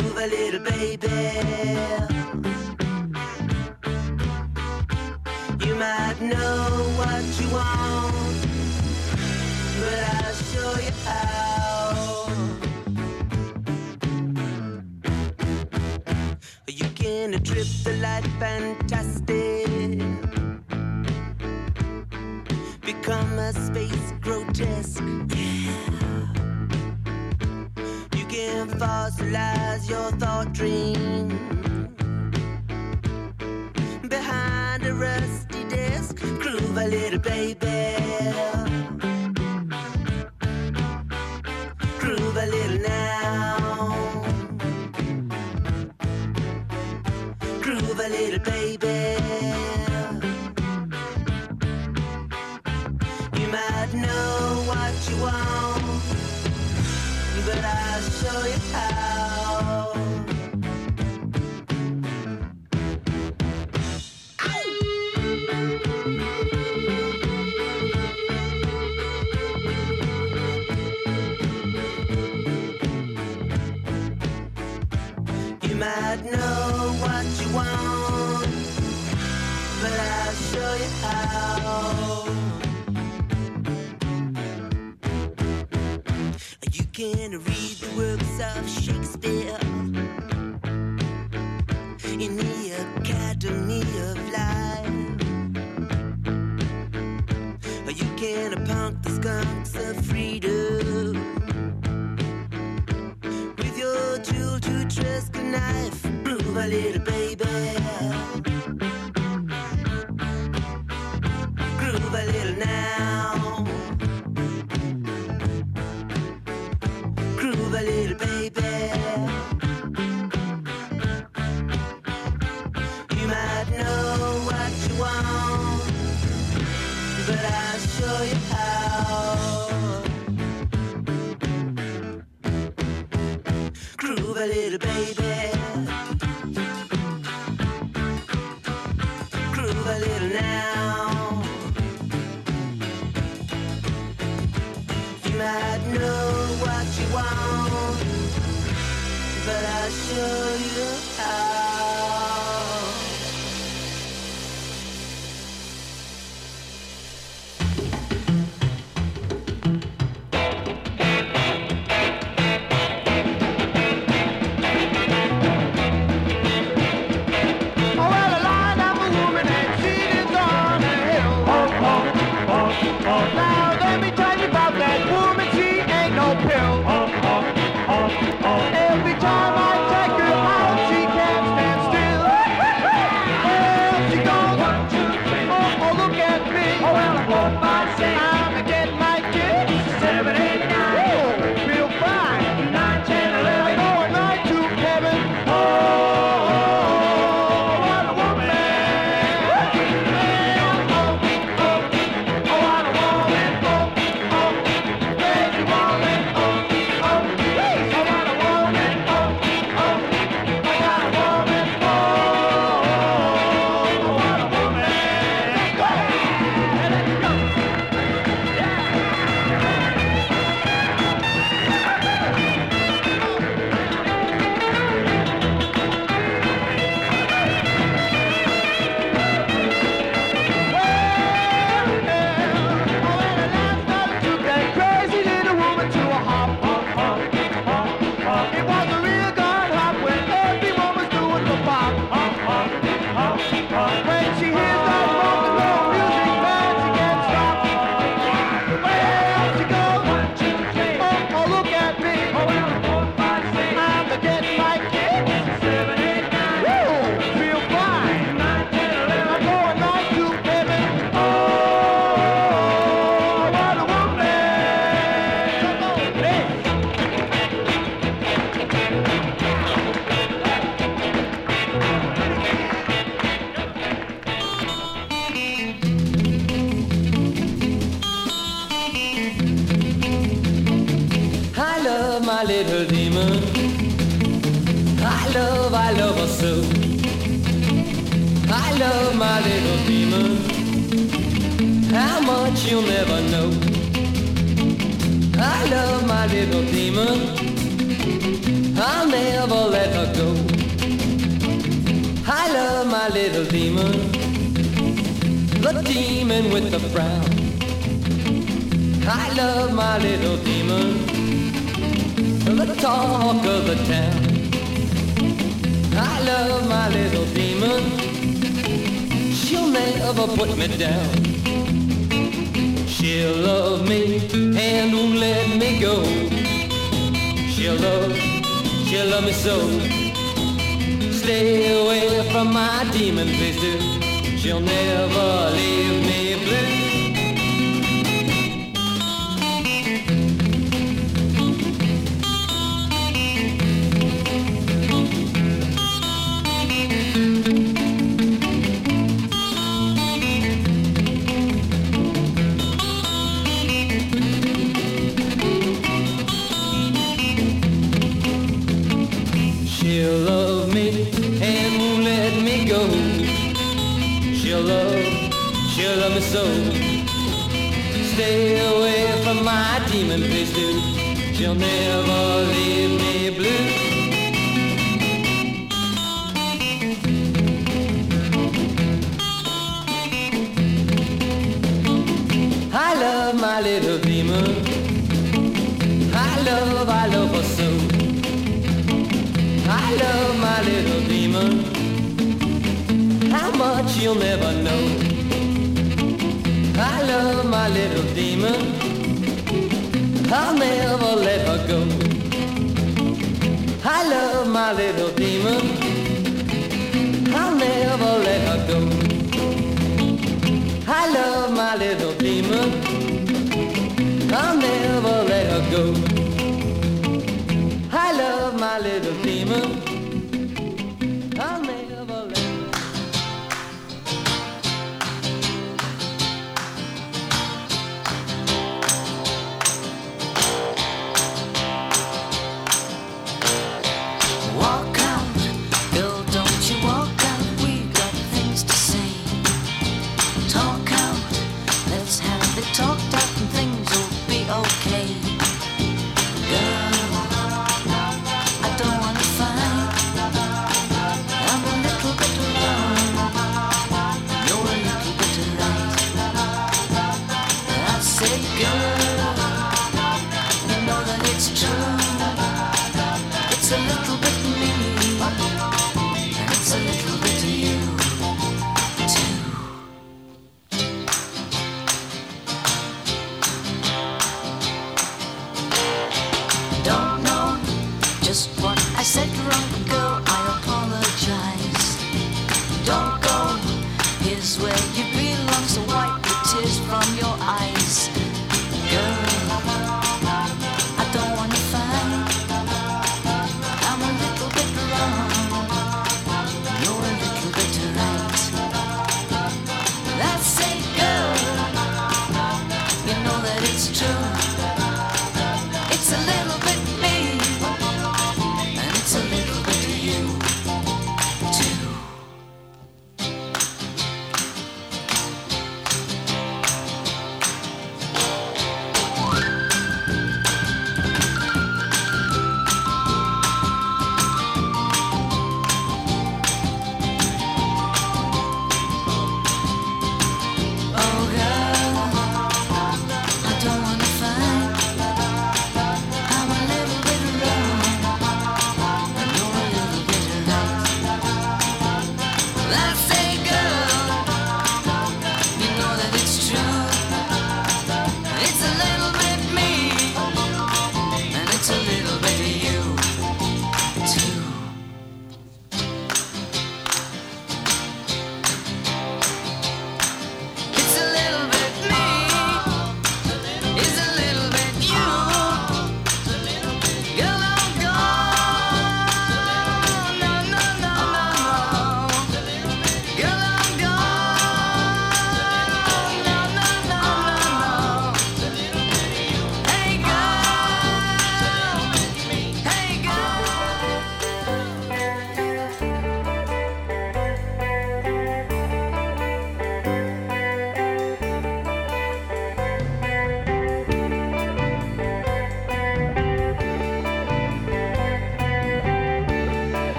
Groove a little baby. Fossilize your thought dream you'll never demon face dude. She'll never leave me blue. I love my little demon. I love, I love her so. I love my little demon. How much you'll never know. I love my little demon. I'll never let her go. I love my little demon. I'll never let her go. I love my little demon. I'll never let her go. I love my little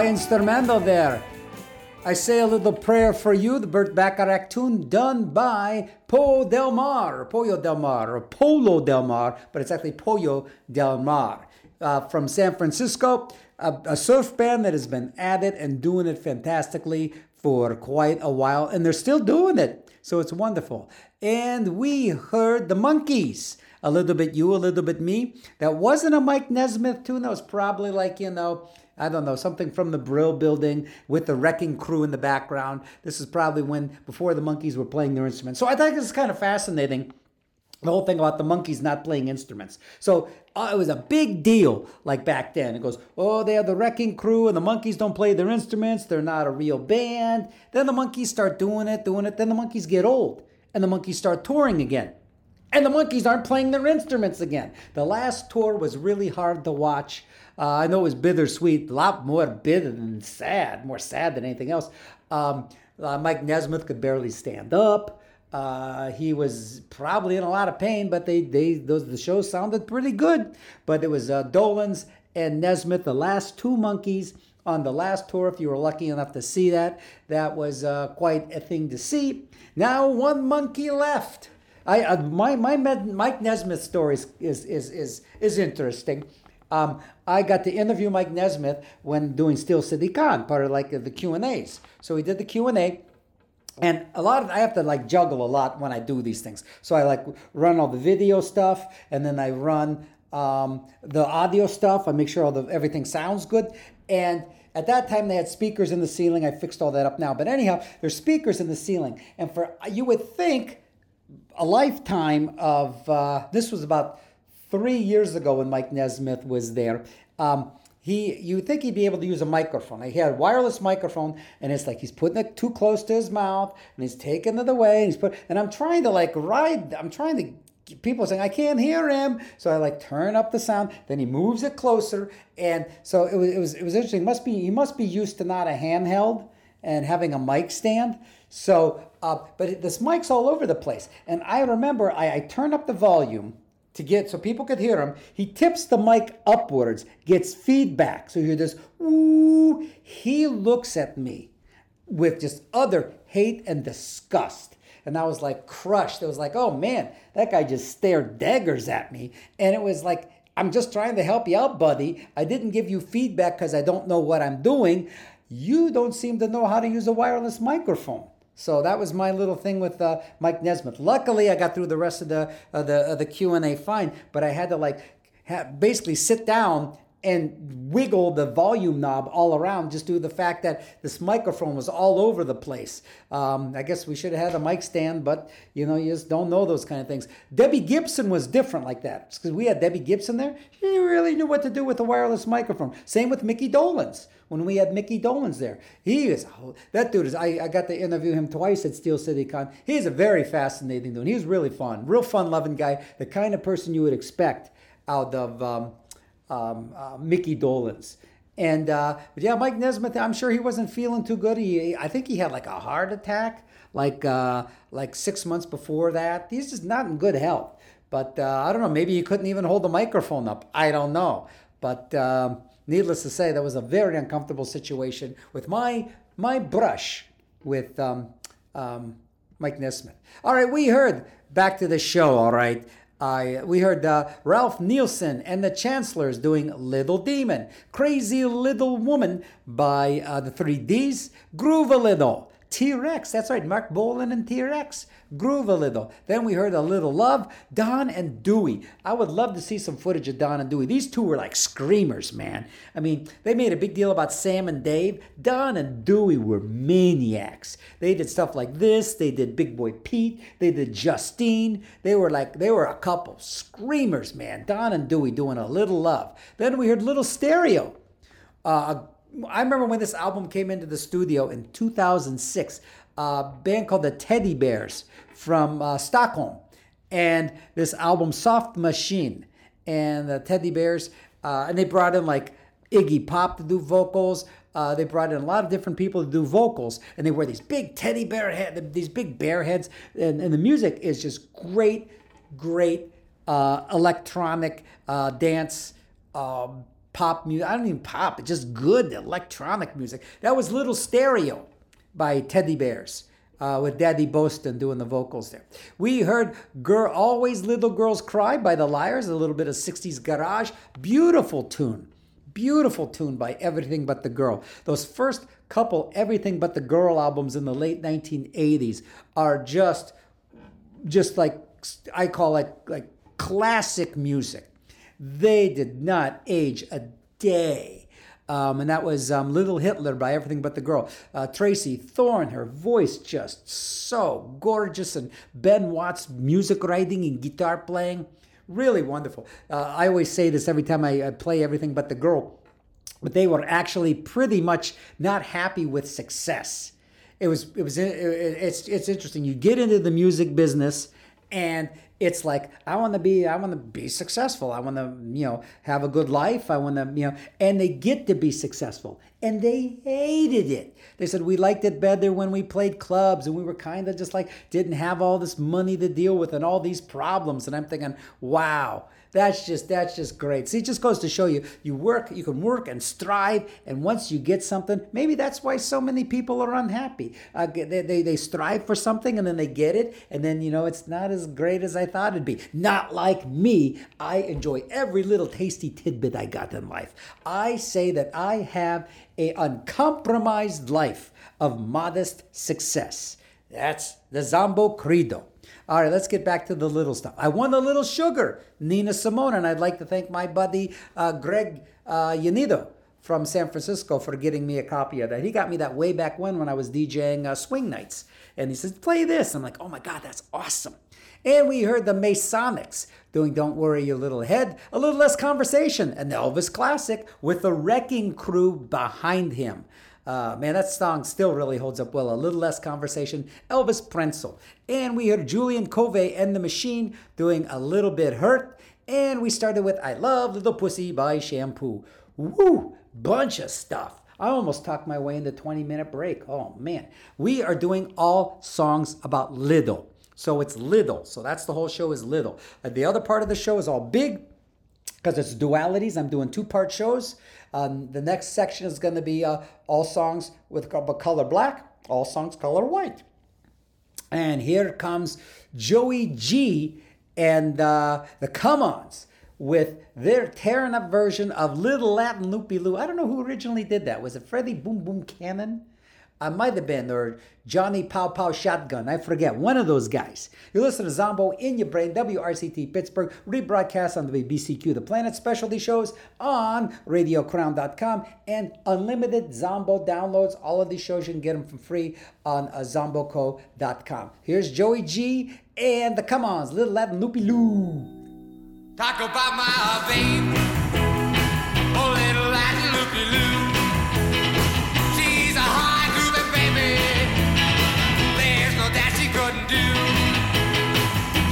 Wunderbar instrumental there. I say a little prayer for you, the Burt Bacharach tune done by Po Del Mar, Pollo Del Mar, or Polo Del Mar, but it's actually Pollo Del Mar. Uh, from San Francisco, a, a surf band that has been at it and doing it fantastically for quite a while, and they're still doing it. So it's wonderful. And we heard the Monkees. A little bit you, a little bit me. That wasn't a Mike Nesmith tune. That was probably like, you know, I don't know, something from the Brill building with the wrecking crew in the background. This is probably when, before the Monkees were playing their instruments. So I think it's kind of fascinating the whole thing about the Monkees not playing instruments. So uh, it was a big deal, like back then. It goes, oh, they have the wrecking crew, and the Monkees don't play their instruments. They're not a real band. Then the Monkees start doing it, doing it. Then the Monkees get old, and the Monkees start touring again. And the Monkees aren't playing their instruments again. The last tour was really hard to watch. Uh, I know it was bittersweet, a lot more bitter than sad, more sad than anything else. Um, uh, Mike Nesmith could barely stand up. Uh, he was probably in a lot of pain, but they, they those the show sounded pretty good. But it was uh, Dolenz and Nesmith, the last two Monkees on the last tour. If you were lucky enough to see that, that was uh, quite a thing to see. Now one Monkee left. I uh, my my Mike Nesmith story is is is is, is interesting. Um, I got to interview Mike Nesmith when doing Steel City Con, part of like the Q and A's. So we did the Q and A, and a lot of I have to like juggle a lot when I do these things. So I like run all the video stuff, and then I run um, the audio stuff. I make sure all the everything sounds good. And at that time they had speakers in the ceiling. I fixed all that up now. But anyhow, there's speakers in the ceiling, and for you would think a lifetime of uh, this was about three years ago when Mike Nesmith was there. Um, he you think he'd be able to use a microphone. He had a wireless microphone, and it's like he's putting it too close to his mouth, and he's taking it away, and he's put. And I'm trying to like ride. I'm trying to. People saying I can't hear him, so I like turn up the sound. Then he moves it closer, and so it was. It was. It was interesting. Must be. He must be used to not a handheld and having a mic stand. So, uh, but this mic's all over the place. And I remember I, I turned up the volume to get so people could hear him. He tips the mic upwards, gets feedback. So you hear this, ooh. He looks at me with just other hate and disgust. And I was like crushed. It was like, oh man, that guy just stared daggers at me. And it was like, I'm just trying to help you out, buddy. I didn't give you feedback because I don't know what I'm doing. You don't seem to know how to use a wireless microphone. So that was my little thing with uh, Mike Nesmith. Luckily, I got through the rest of the uh, the uh, the Q and A fine, but I had to like ha- basically sit down and wiggle the volume knob all around just due to the fact that this microphone was all over the place. Um, I guess we should have had a mic stand, but you know, you just don't know those kind of things. Debbie Gibson was different like that because we had Debbie Gibson there. She really knew what to do with a wireless microphone. Same with Micky Dolenz when we had Micky Dolenz there. He is that dude is. I, I got to interview him twice at Steel City Con. He's a very fascinating dude. He was really fun, real fun loving guy, the kind of person you would expect out of um, um, uh, Micky Dolenz. And uh, but yeah, Mike Nesmith. I'm sure he wasn't feeling too good. He, I think he had like a heart attack, like uh, like six months before that. He's just not in good health. But uh, I don't know. Maybe he couldn't even hold the microphone up. I don't know. But um, needless to say, that was a very uncomfortable situation with my my brush with um, um, Mike Nesmith. All right, we heard back to the show. All right. I, we heard uh, Ralph Nielsen and the Chancellors doing Little Demon, Crazy Little Woman by uh, the 3Ds, Groove a Little, T Rex, that's right, Marc Bolan and T Rex, Groove a Little. Then we heard A Little Love, Don and Dewey. I would love to see some footage of Don and Dewey. These two were like screamers, man. I mean, they made a big deal about Sam and Dave. Don and Dewey were maniacs. They did stuff like this, they did Big Boy Pete, they did Justine. They were like, they were a couple screamers, man. Don and Dewey doing A Little Love. Then we heard Little Stereo. Uh, I remember when this album came into the studio in 2006, a band called the Teddybears from uh, Stockholm. And this album, Soft Machine. And the Teddybears, uh, and they brought in like Iggy Pop to do vocals. Uh, they brought in a lot of different people to do vocals, and they wear these big teddy bear head, these big bear heads, and, and the music is just great, great uh, electronic uh, dance um, pop music. I don't even pop, it's just good electronic music. That was Little Stereo by Teddybears. Uh, with Daddy Boston doing the vocals there. We heard Girl Always Little Girls Cry by the Liars, a little bit of 60s garage. Beautiful tune. Beautiful tune by Everything But the Girl. Those first couple Everything But the Girl albums in the late 1980s are just just like I call it like classic music. They did not age a day. Um, and that was um, Little Hitler by Everything But the Girl. Uh, Tracey Thorn, her voice just so gorgeous, and Ben Watt's music writing and guitar playing, really wonderful. Uh, I always say this every time I, I play Everything But the Girl, but they were actually pretty much not happy with success. It was it was it- it's it's interesting. You get into the music business and it's like I want to be I want to be successful. I want to, you know, have a good life. I want to, you know, and they get to be successful. And they hated it. They said we liked it better when we played clubs and we were kind of just like didn't have all this money to deal with and all these problems and I'm thinking, "Wow, that's just that's just great. See, it just goes to show you you work, you can work and strive, and once you get something, maybe that's why so many people are unhappy. Uh, they, they they strive for something and then they get it, and then you know it's not as great as I thought it'd be. Not like me. I enjoy every little tasty tidbit I got in life. I say that I have a uncompromised life of modest success. That's the Zombo Credo. All right, let's get back to the little stuff. I won a little sugar, Nina Simone, and I'd like to thank my buddy uh, Greg uh, Yanido from San Francisco for getting me a copy of that. He got me that way back when when I was DJing uh, swing nights, and he says, "Play this." I'm like, "Oh my god, that's awesome!" And we heard the Masonics doing "Don't Worry Your Little Head," a little less conversation, an Elvis classic with the Wrecking Crew behind him. Uh, man, that song still really holds up well. A little less conversation. Elvis Prenzel. And we heard Julian Covey and the Machine doing A Little Bit Hurt. And we started with I Love Little Pussy by Shampoo. Woo! Bunch of stuff. I almost talked my way into 20 minute break. Oh man. We are doing all songs about little. So it's little. So that's the whole show is little. Uh, the other part of the show is all big because it's dualities. I'm doing two part shows. Um, the next section is going to be uh, all songs with co- color black, all songs color white. And here comes Joey G and uh, the Come Ons with their tearing up version of Little Latin Lupe Lu. I don't know who originally did that. Was it Freddie Boom Boom Cannon? I might have been, or Johnny Pow Pow Shotgun. I forget. One of those guys. You listen to Zombo in your brain, WRCT Pittsburgh, rebroadcast on the BCQ The Planet specialty shows on RadioCrown.com and unlimited Zombo downloads. All of these shows, you can get them for free on uh, ZomboCo.com. Here's Joey G and the Come Ons, Little Latin Lupe Lu. Talk about my oh little Latin loopy loo.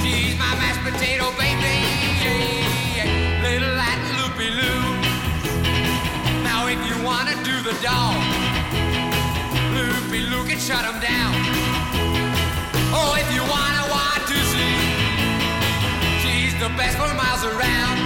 She's my mashed potato baby, little Latin loopy loo. Now if you wanna do the dog, loopy loo can down. Oh, if you wanna want to see. She's the best for miles around.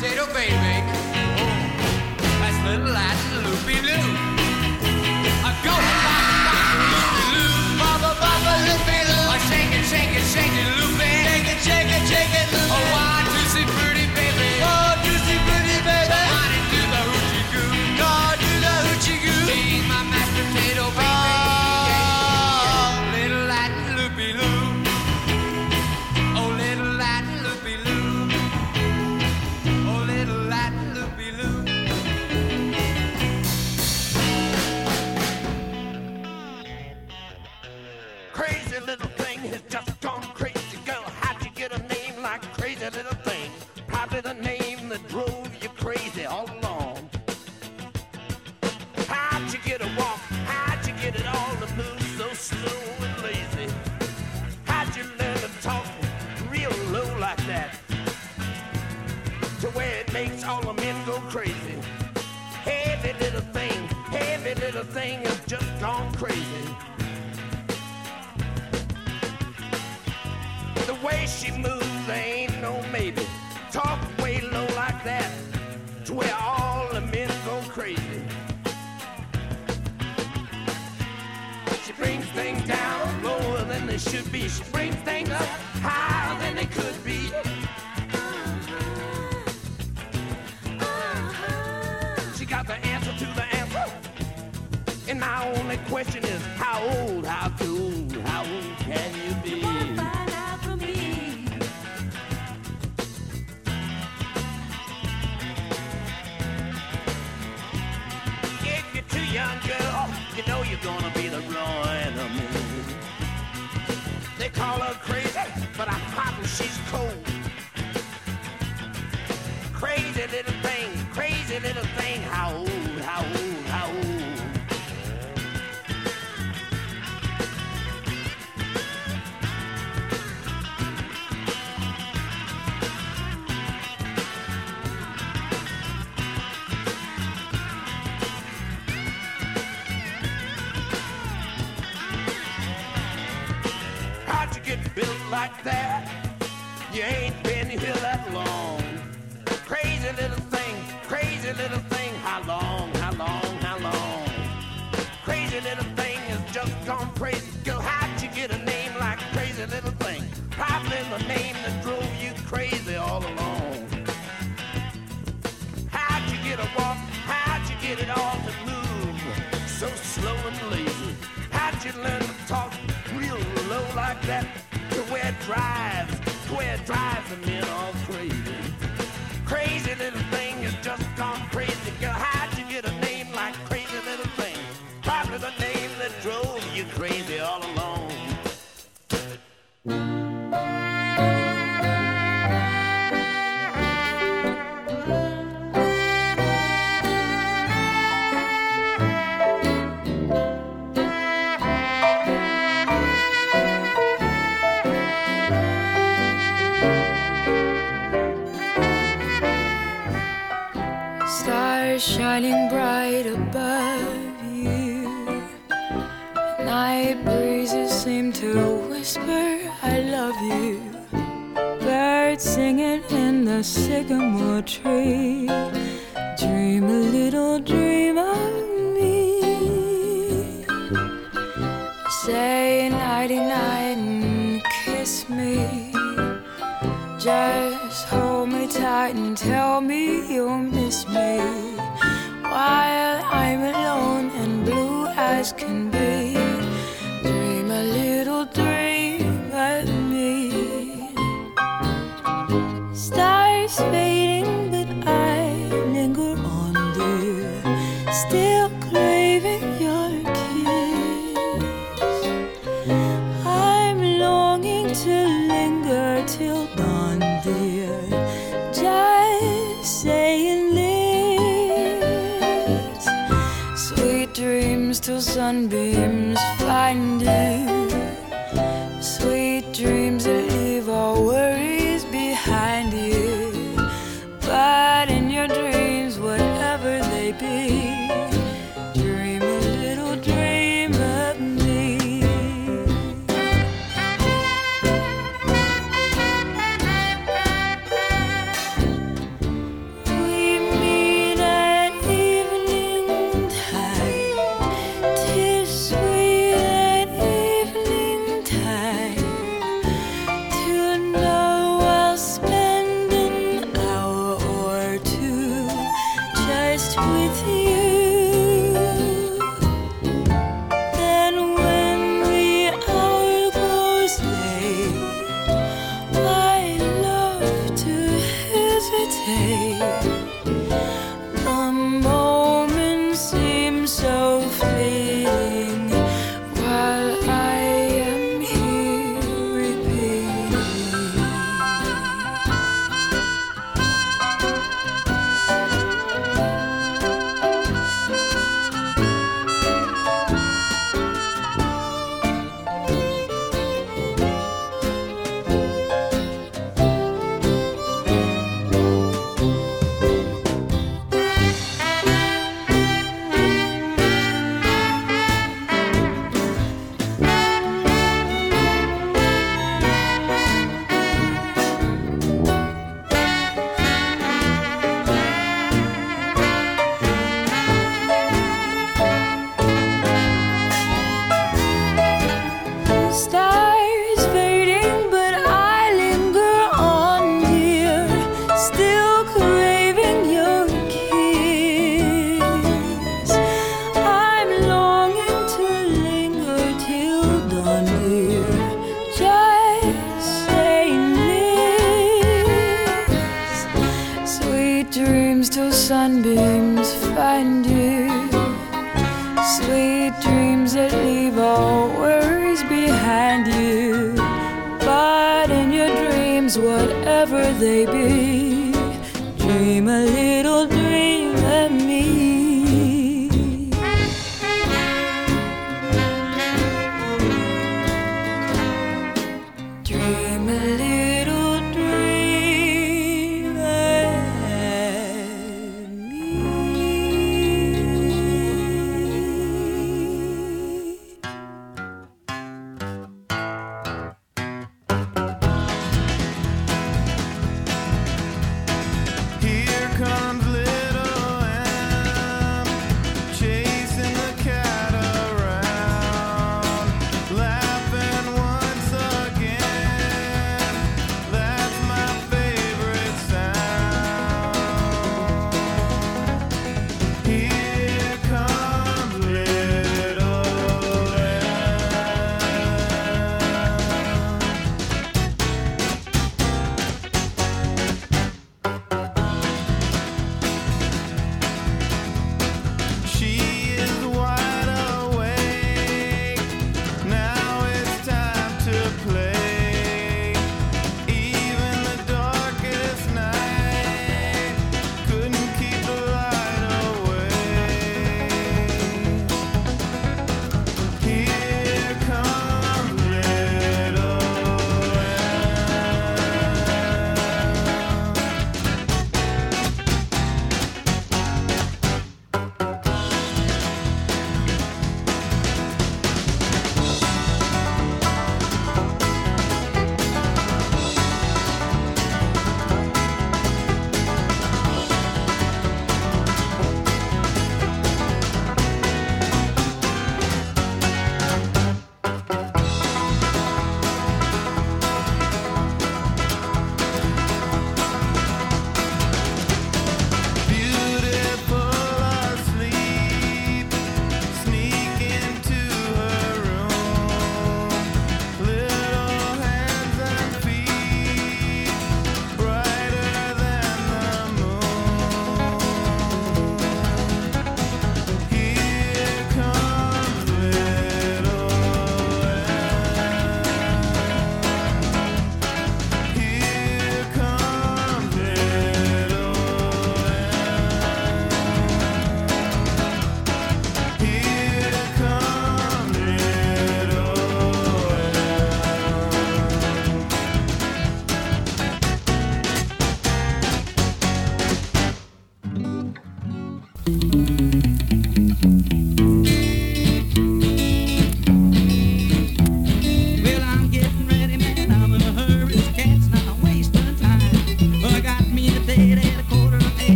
state of Thing has just gone crazy. The way she moves, ain't no maybe. Talk way low like that, to where all the men go crazy. She brings things down lower than they should be. She brings things up. Itaú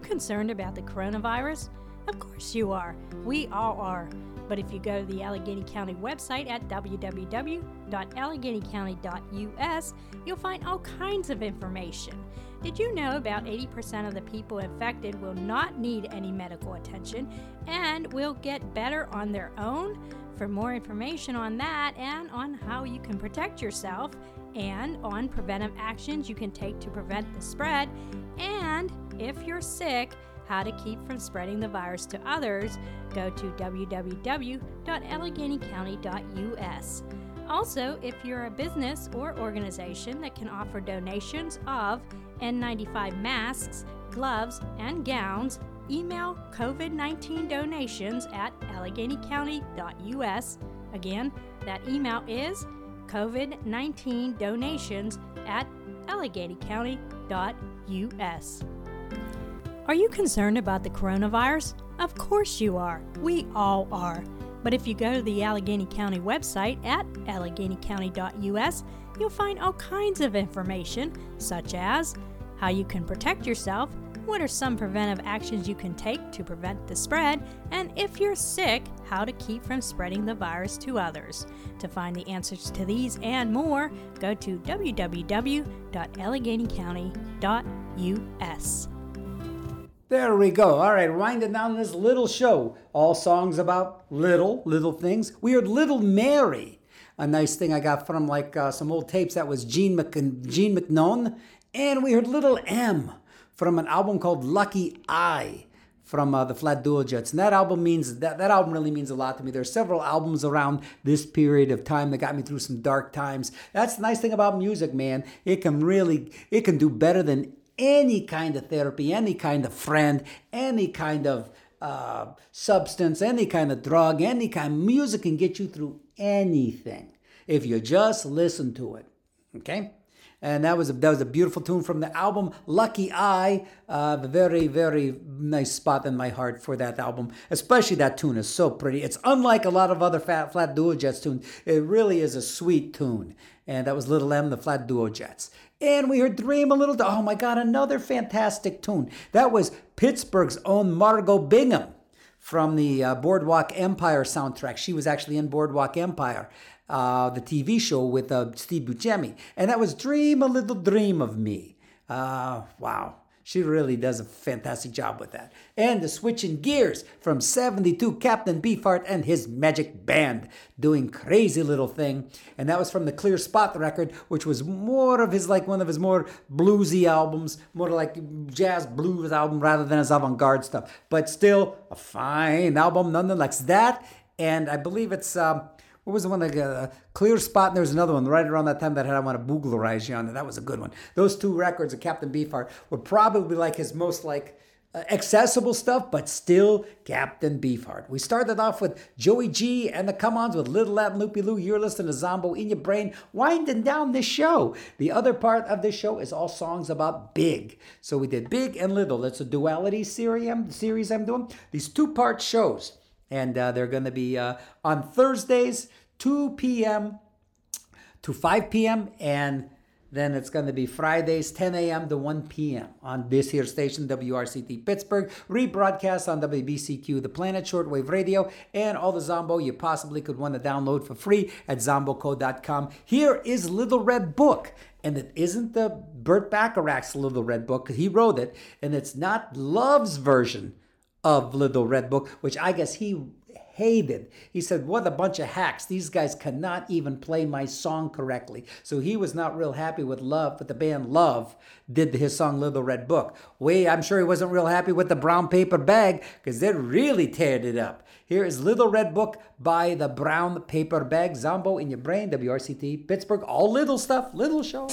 concerned about the coronavirus? Of course you are. We all are. But if you go to the Allegheny County website at www.alleghenycounty.us, you'll find all kinds of information. Did you know about 80% of the people infected will not need any medical attention and will get better on their own? For more information on that and on how you can protect yourself and on preventive actions you can take to prevent the spread, and if you're sick, how to keep from spreading the virus to others, go to www.alleghenycounty.us. Also, if you're a business or organization that can offer donations of N95 masks, gloves, and gowns, email COVID 19 donations at alleghenycounty.us. Again, that email is COVID 19 donations at alleghenycounty.us. Are you concerned about the coronavirus? Of course you are. We all are. But if you go to the Allegheny County website at alleghenycounty.us, you'll find all kinds of information, such as how you can protect yourself, what are some preventive actions you can take to prevent the spread, and if you're sick, how to keep from spreading the virus to others. To find the answers to these and more, go to www.alleghenycounty.us. There we go. All right, winding down this little show. All songs about little, little things. We heard Little Mary, a nice thing I got from like uh, some old tapes. That was Gene, Mc, Gene McNone. And we heard Little M from an album called Lucky Eye from uh, the Flat Duo Jets. And that album means, that, that album really means a lot to me. There's several albums around this period of time that got me through some dark times. That's the nice thing about music, man. It can really, it can do better than any kind of therapy, any kind of friend, any kind of uh, substance, any kind of drug, any kind. Of music can get you through anything if you just listen to it. Okay. And that was a, that was a beautiful tune from the album Lucky Eye. Uh, very very nice spot in my heart for that album. Especially that tune is so pretty. It's unlike a lot of other fat, Flat Duo Jets tunes. It really is a sweet tune. And that was Little M, the Flat Duo Jets. And we heard Dream a Little. Oh my God, another fantastic tune. That was Pittsburgh's own Margot Bingham from the uh, Boardwalk Empire soundtrack. She was actually in Boardwalk Empire, uh, the TV show with uh, Steve Buscemi. And that was Dream a Little Dream of Me. Uh, wow. She really does a fantastic job with that. And the switching gears from 72, Captain Beefheart and his magic band doing crazy little thing. And that was from the Clear Spot record, which was more of his, like one of his more bluesy albums, more like jazz blues album rather than his avant garde stuff. But still a fine album nonetheless. That, and I believe it's, um, what was the one like uh, Clear Spot? And there was another one right around that time that had I Want to Booglarize You on. That was a good one. Those two records of Captain Beefheart were probably like his most like uh, accessible stuff, but still Captain Beefheart. We started off with Joey G and the Come Ons with Little Latin Lupe Lu. You're listening to Zombo in your brain, winding down this show. The other part of this show is all songs about big. So we did big and little. It's a duality series I'm doing. These two part shows and uh, they're going to be uh, on Thursdays, 2 p.m. to 5 p.m. and then it's going to be Fridays, 10 a.m. to 1 p.m. on this here station, WRCT Pittsburgh, rebroadcast on WBCQ, the Planet Shortwave Radio, and all the Zombo you possibly could want to download for free at zomboco.com. Here is Little Red Book. And it isn't the Burt Bacharach's Little Red Book, he wrote it, and it's not Love's version of Little Red Book, which I guess he hated. He said, What a bunch of hacks. These guys cannot even play my song correctly. So he was not real happy with Love, but the band Love did his song Little Red Book. Way, I'm sure he wasn't real happy with the Brown Paper Bag because they really teared it up. Here is Little Red Book by the Brown Paper Bag. Zombo in your brain, WRCT, Pittsburgh. All little stuff, little show.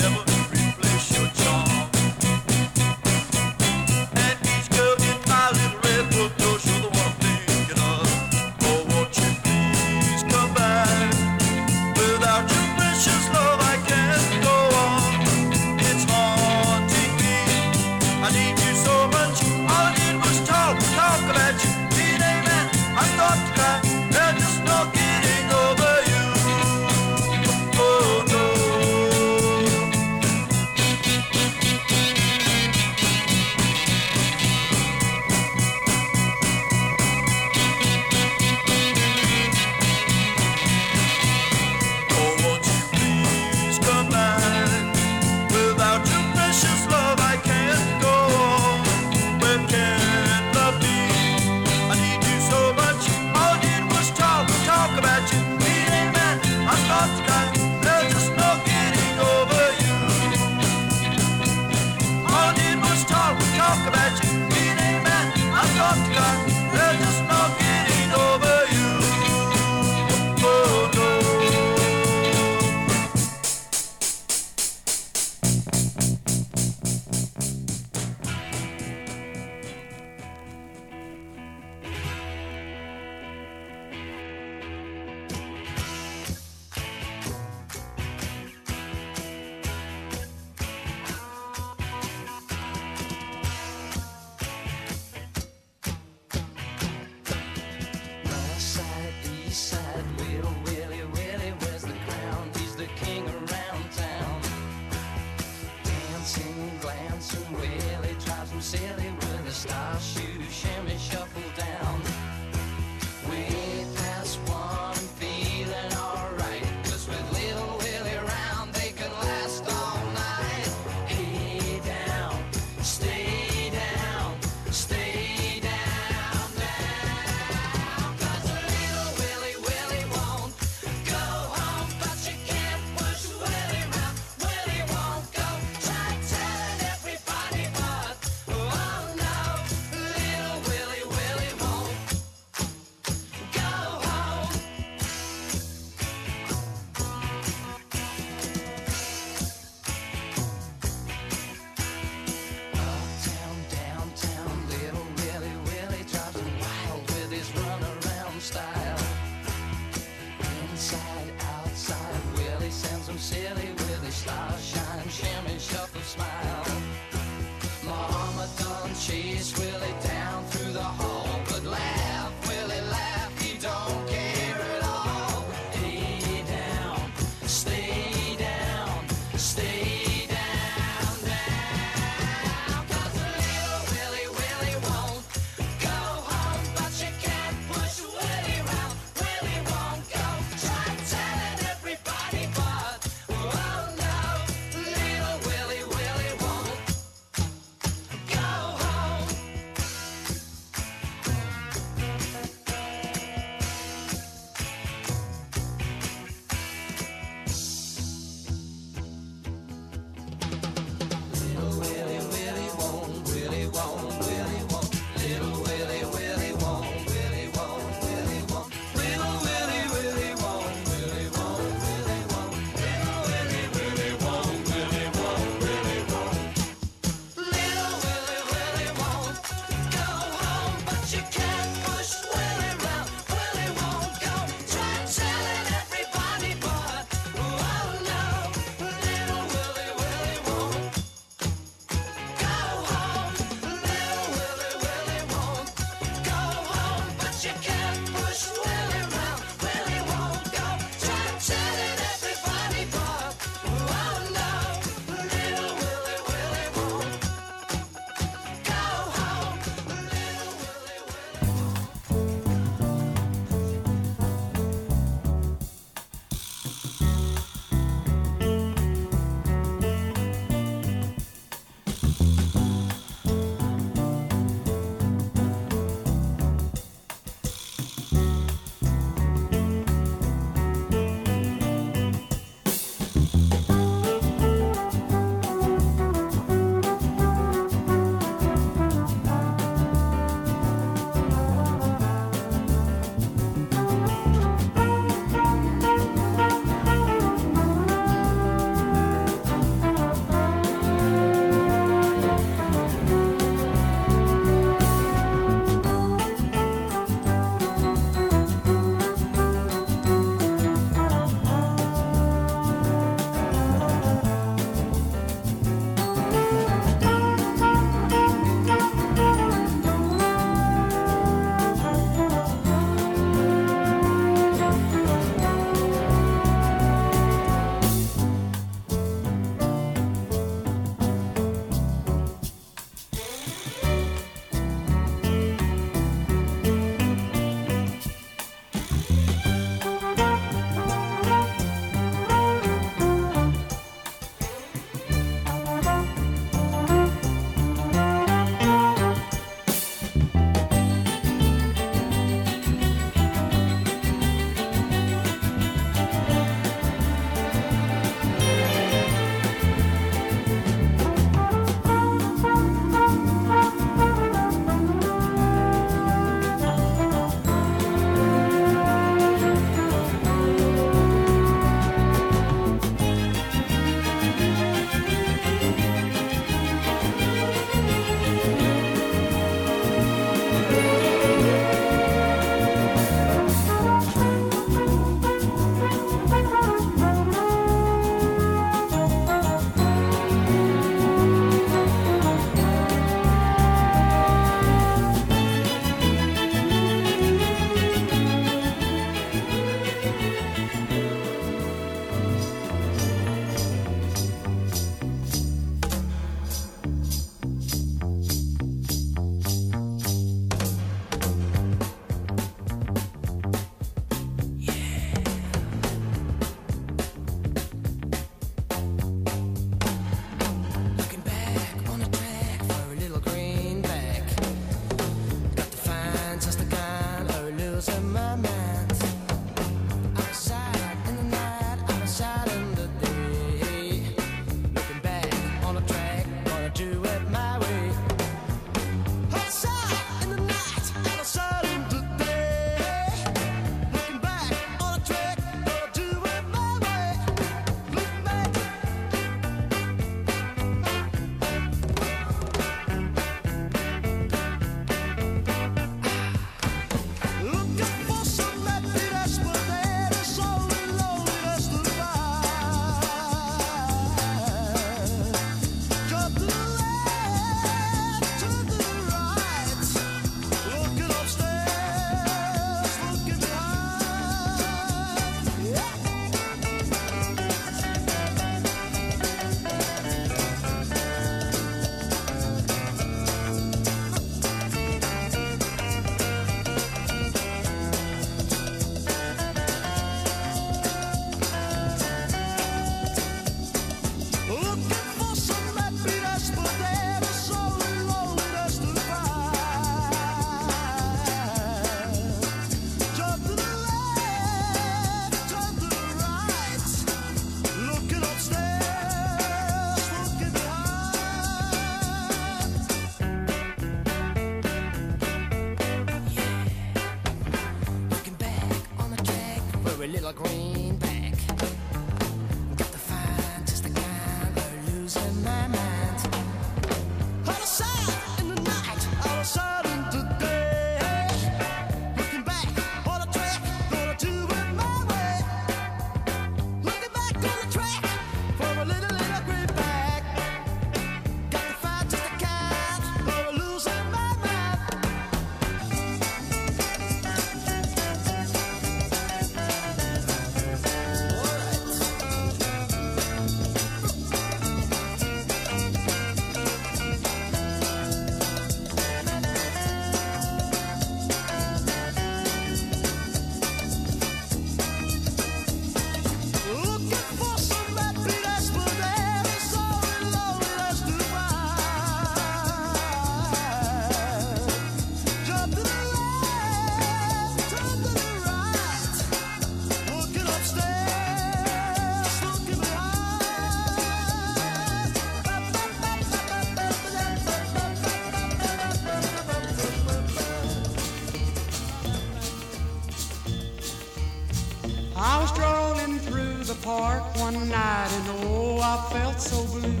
Felt so blue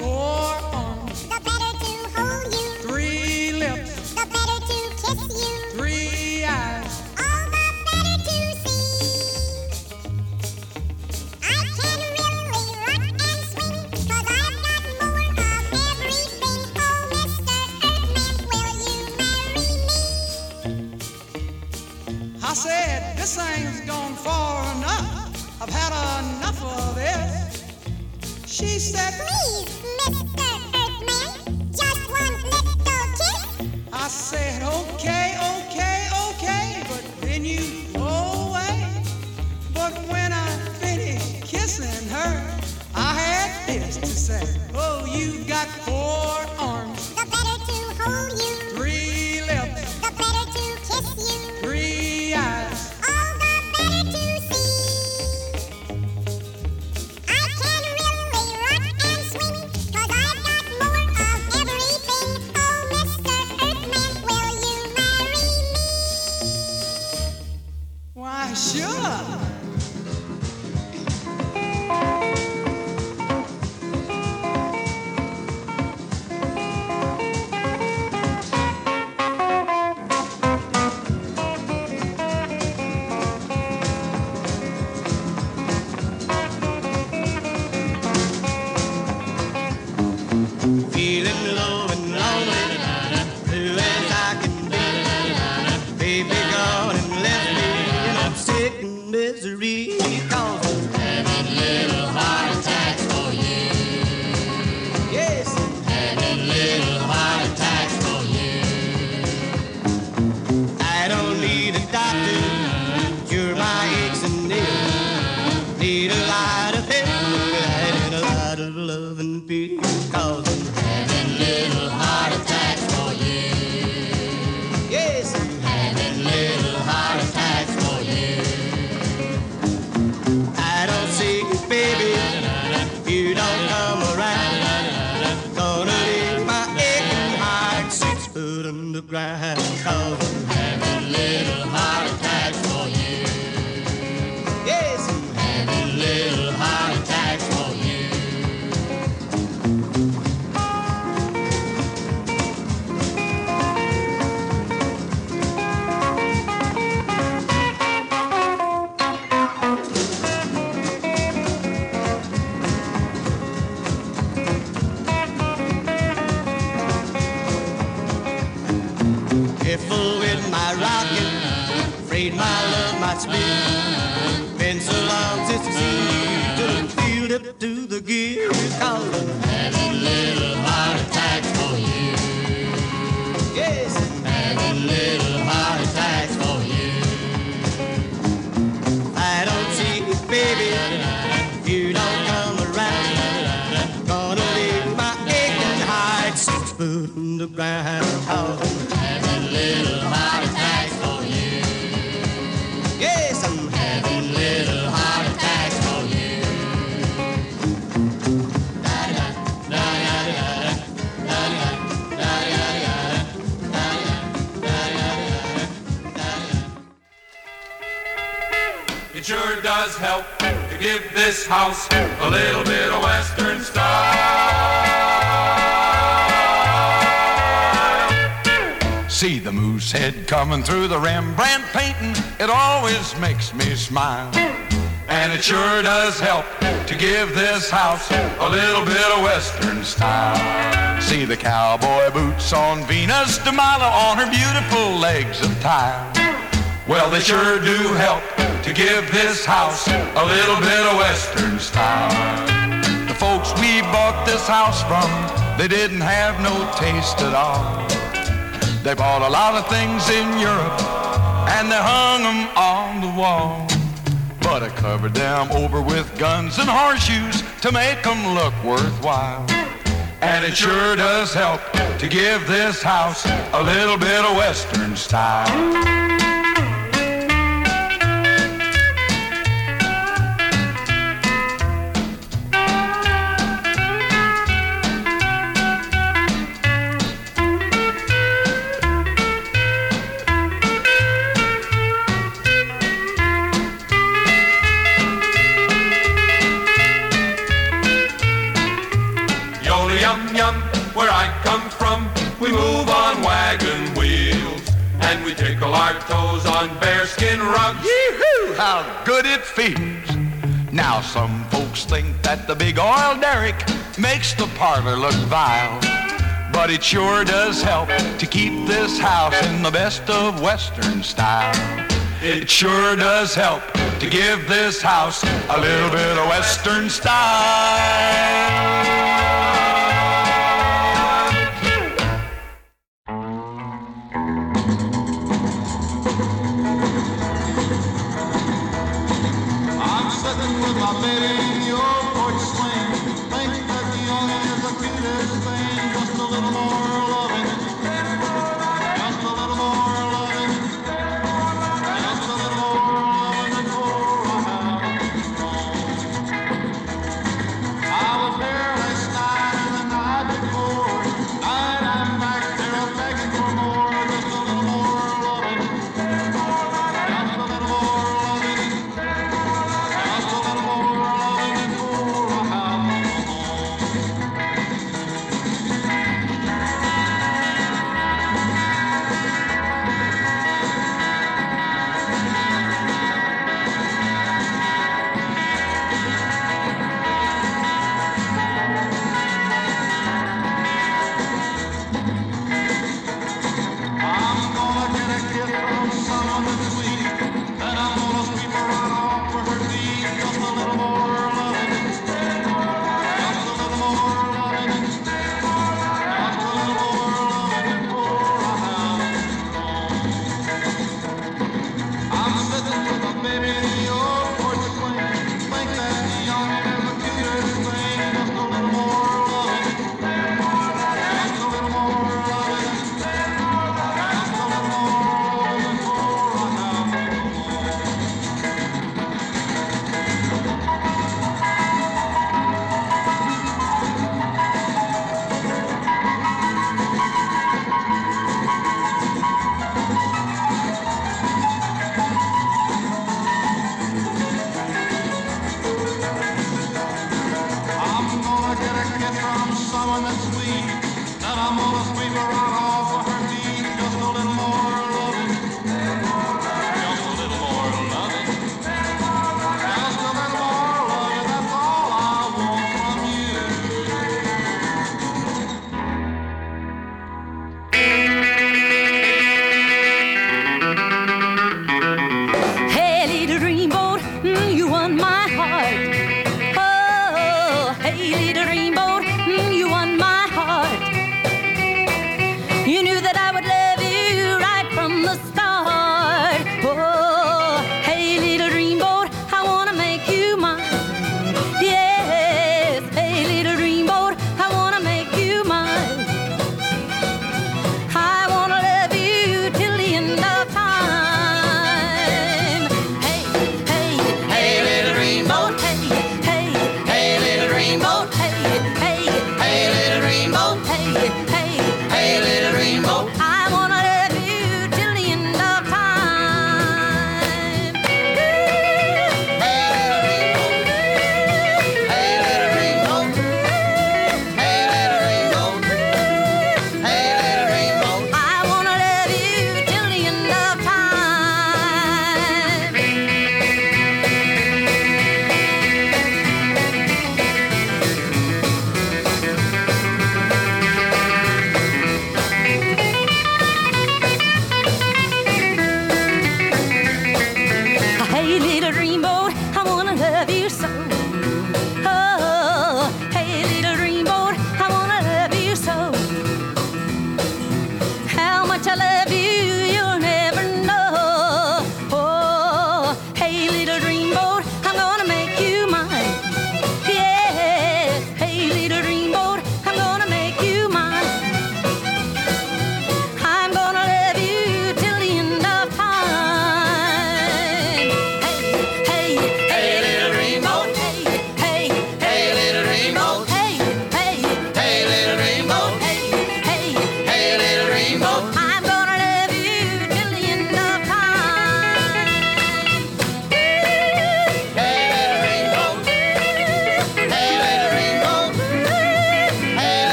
you've a little bit of Western style. See the cowboy boots on Venus de Milo on her beautiful legs of tile. Well, they sure do help to give this house a little bit of Western style. The folks we bought this house from, they didn't have no taste at all. They bought a lot of things in Europe and they hung them on the wall. But I covered them over with guns and horseshoes to make them look worthwhile. And it sure does help to give this house a little bit of Western style. Think that the big oil derrick makes the parlor look vile. But it sure does help to keep this house in the best of Western style. It sure does help to give this house a little bit of Western style. I'm sitting with my baby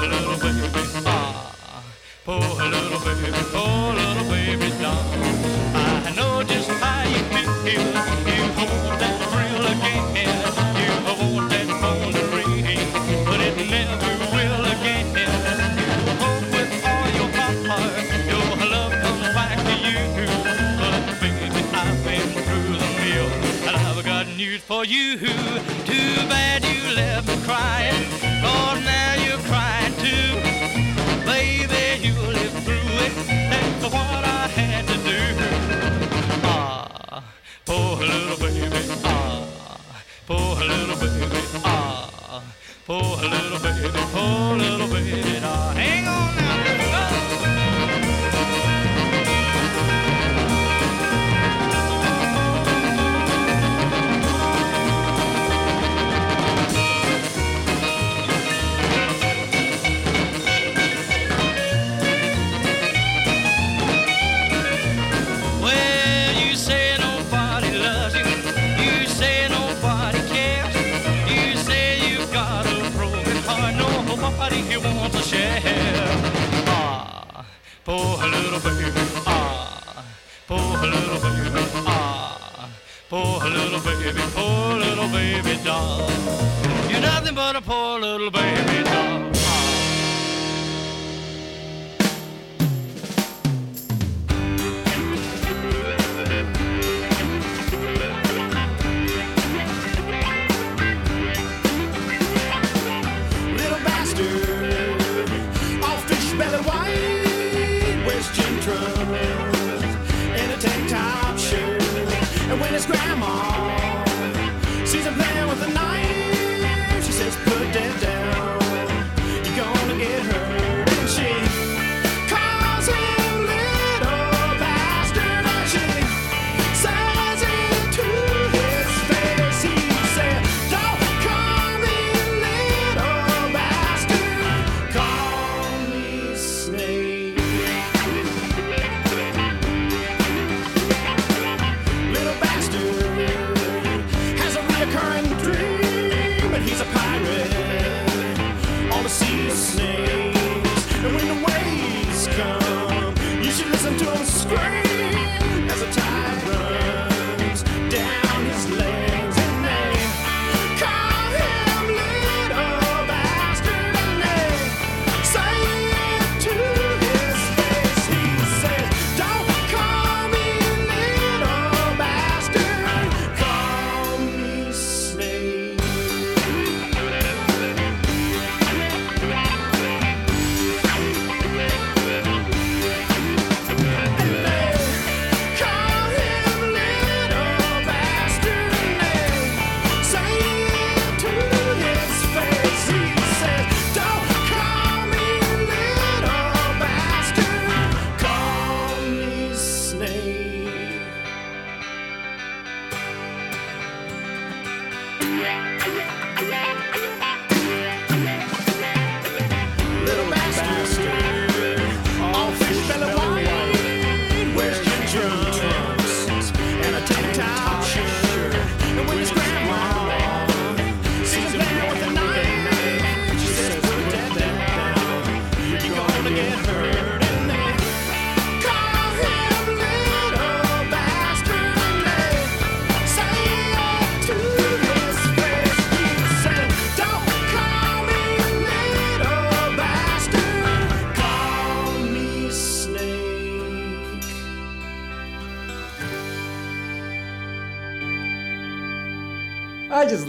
poor little baby, poor little baby, poor little baby doll. I know just how you feel. You want that thrill again. You want that phone to ring, but it never will again. You hope with all your heart your love comes back to you. But baby, I've been through the mill, and I've got news for you. Too bad you left me crying. Lord, now you're crying. Baby, you lived through it. What I had to do. Ah, poor little baby. Ah, poor little baby. Ah, poor little baby. Poor little baby. Poor little baby. Ah, poor little baby. Ah, poor little baby. Poor little baby doll. You're nothing but a poor little baby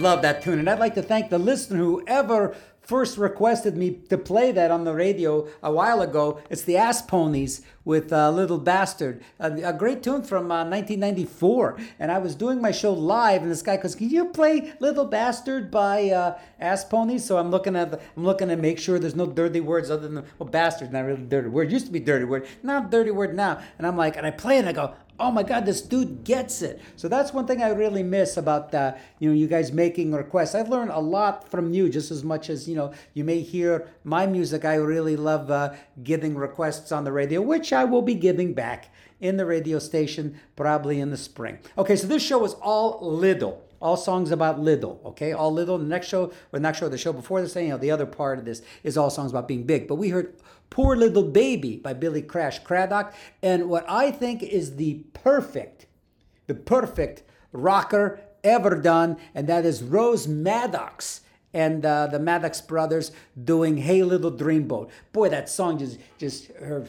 love that tune, and I'd like to thank the listener who ever first requested me to play that on the radio a while ago. It's the Ass Ponys with uh, Little Bastard, a, a great tune from uh, 1994. And I was doing my show live, and this guy goes, "Can you play Little Bastard by uh, Ass Pony?" So I'm looking at the, I'm looking to make sure there's no dirty words other than well, bastard, not really dirty word. Used to be dirty word, not dirty word now. And I'm like, and I play it, and I go, oh my god this dude gets it so that's one thing i really miss about uh, you know you guys making requests i've learned a lot from you just as much as you know you may hear my music i really love uh, getting requests on the radio which i will be giving back in the radio station probably in the spring okay so this show is all little all songs about little, okay? All little. The next show, or the next show, the show before this, you know, the other part of this is all songs about being big. But we heard Poor Little Baby by Billy Crash Craddock, and what I think is the perfect, the perfect rocker ever done, and that is Rose Maddox and uh, the Maddox brothers doing "Hey Little Dreamboat." Boy, that song just just her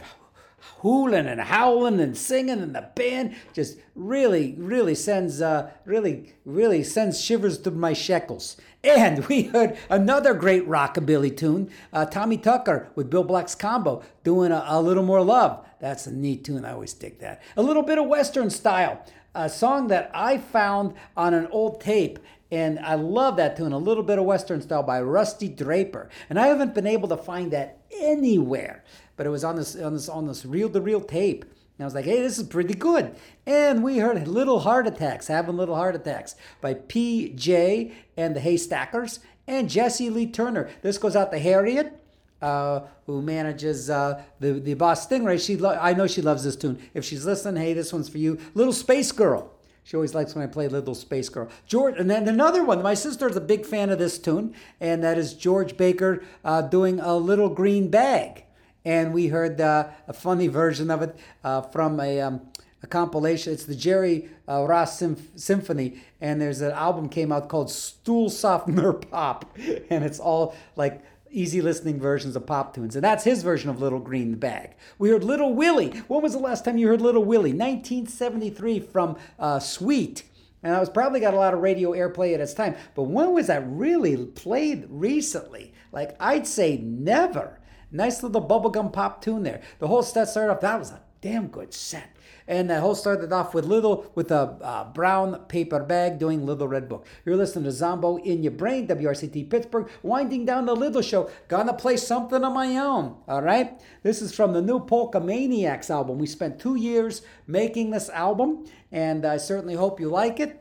hooling and howling and singing and the band just really really sends uh really really sends shivers through my shekels. And <laughs> we heard another great rockabilly tune uh, tommy tucker with bill black's combo doing a, a little more love. That's a neat tune. I always dig that. A little bit of western style a song that i found on an old tape and I love that tune, a little bit of Western style by Rusty Draper. And I haven't been able to find that anywhere, but it was on this on this on this reel to reel tape. And I was like, hey, this is pretty good. And we heard Little Heart Attacks, Having Little Heart Attacks by PJ and the Haystackers and Jesse Lee Turner. This goes out to Harriet. Uh, who manages uh, the the boss Stingray? She lo- I know she loves this tune. If she's listening, hey, this one's for you, Little Space Girl. She always likes when I play Little Space Girl. George, and then another one. My sister is a big fan of this tune, and that is George Baker uh, doing a Little Green Bag. And we heard uh, a funny version of it uh, from a, um, a compilation. It's the Jerry uh, Ross Symph- Symphony, and there's an album came out called Stool Softener Pop, <laughs> and it's all like easy listening versions of pop tunes. And that's his version of Little Green Bag. We heard Little Willie. When was the last time you heard Little Willie? 1973 from uh, Sweet. And I was probably got a lot of radio airplay at its time. But when was that really played recently? Like, I'd say never. Nice little bubblegum pop tune there. The whole set started off, that was a damn good set. And the whole started off with little with a uh, brown paper bag doing Little Red Book. You're listening to Zombo in your brain, WRCT Pittsburgh, winding down the Little Show. Gonna play something of my own. All right. This is from the new Polka Maniacs album. We spent two years making this album, and I certainly hope you like it.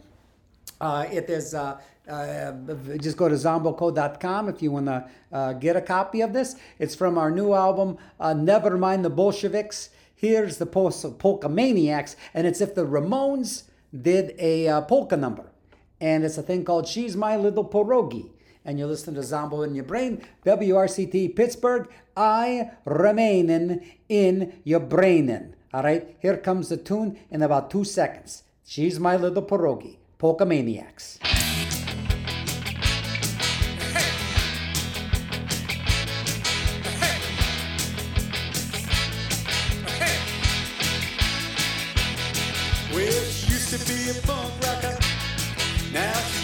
Uh, it is. Uh, uh, just go to zomboco.com if you want to uh, get a copy of this. It's from our new album, uh, Never Mind the Bolsheviks. Here's the Pol- Polka Maniacs, and it's if the Ramones did a uh, polka number. And it's a thing called She's My Little Pierogi. And you're listening to Zombo in Your Brain, WRCT Pittsburgh. I remainin in your brainin. All right, here comes the tune in about two seconds. She's My Little Pierogi, Polka Maniacs. Punk rocker. Now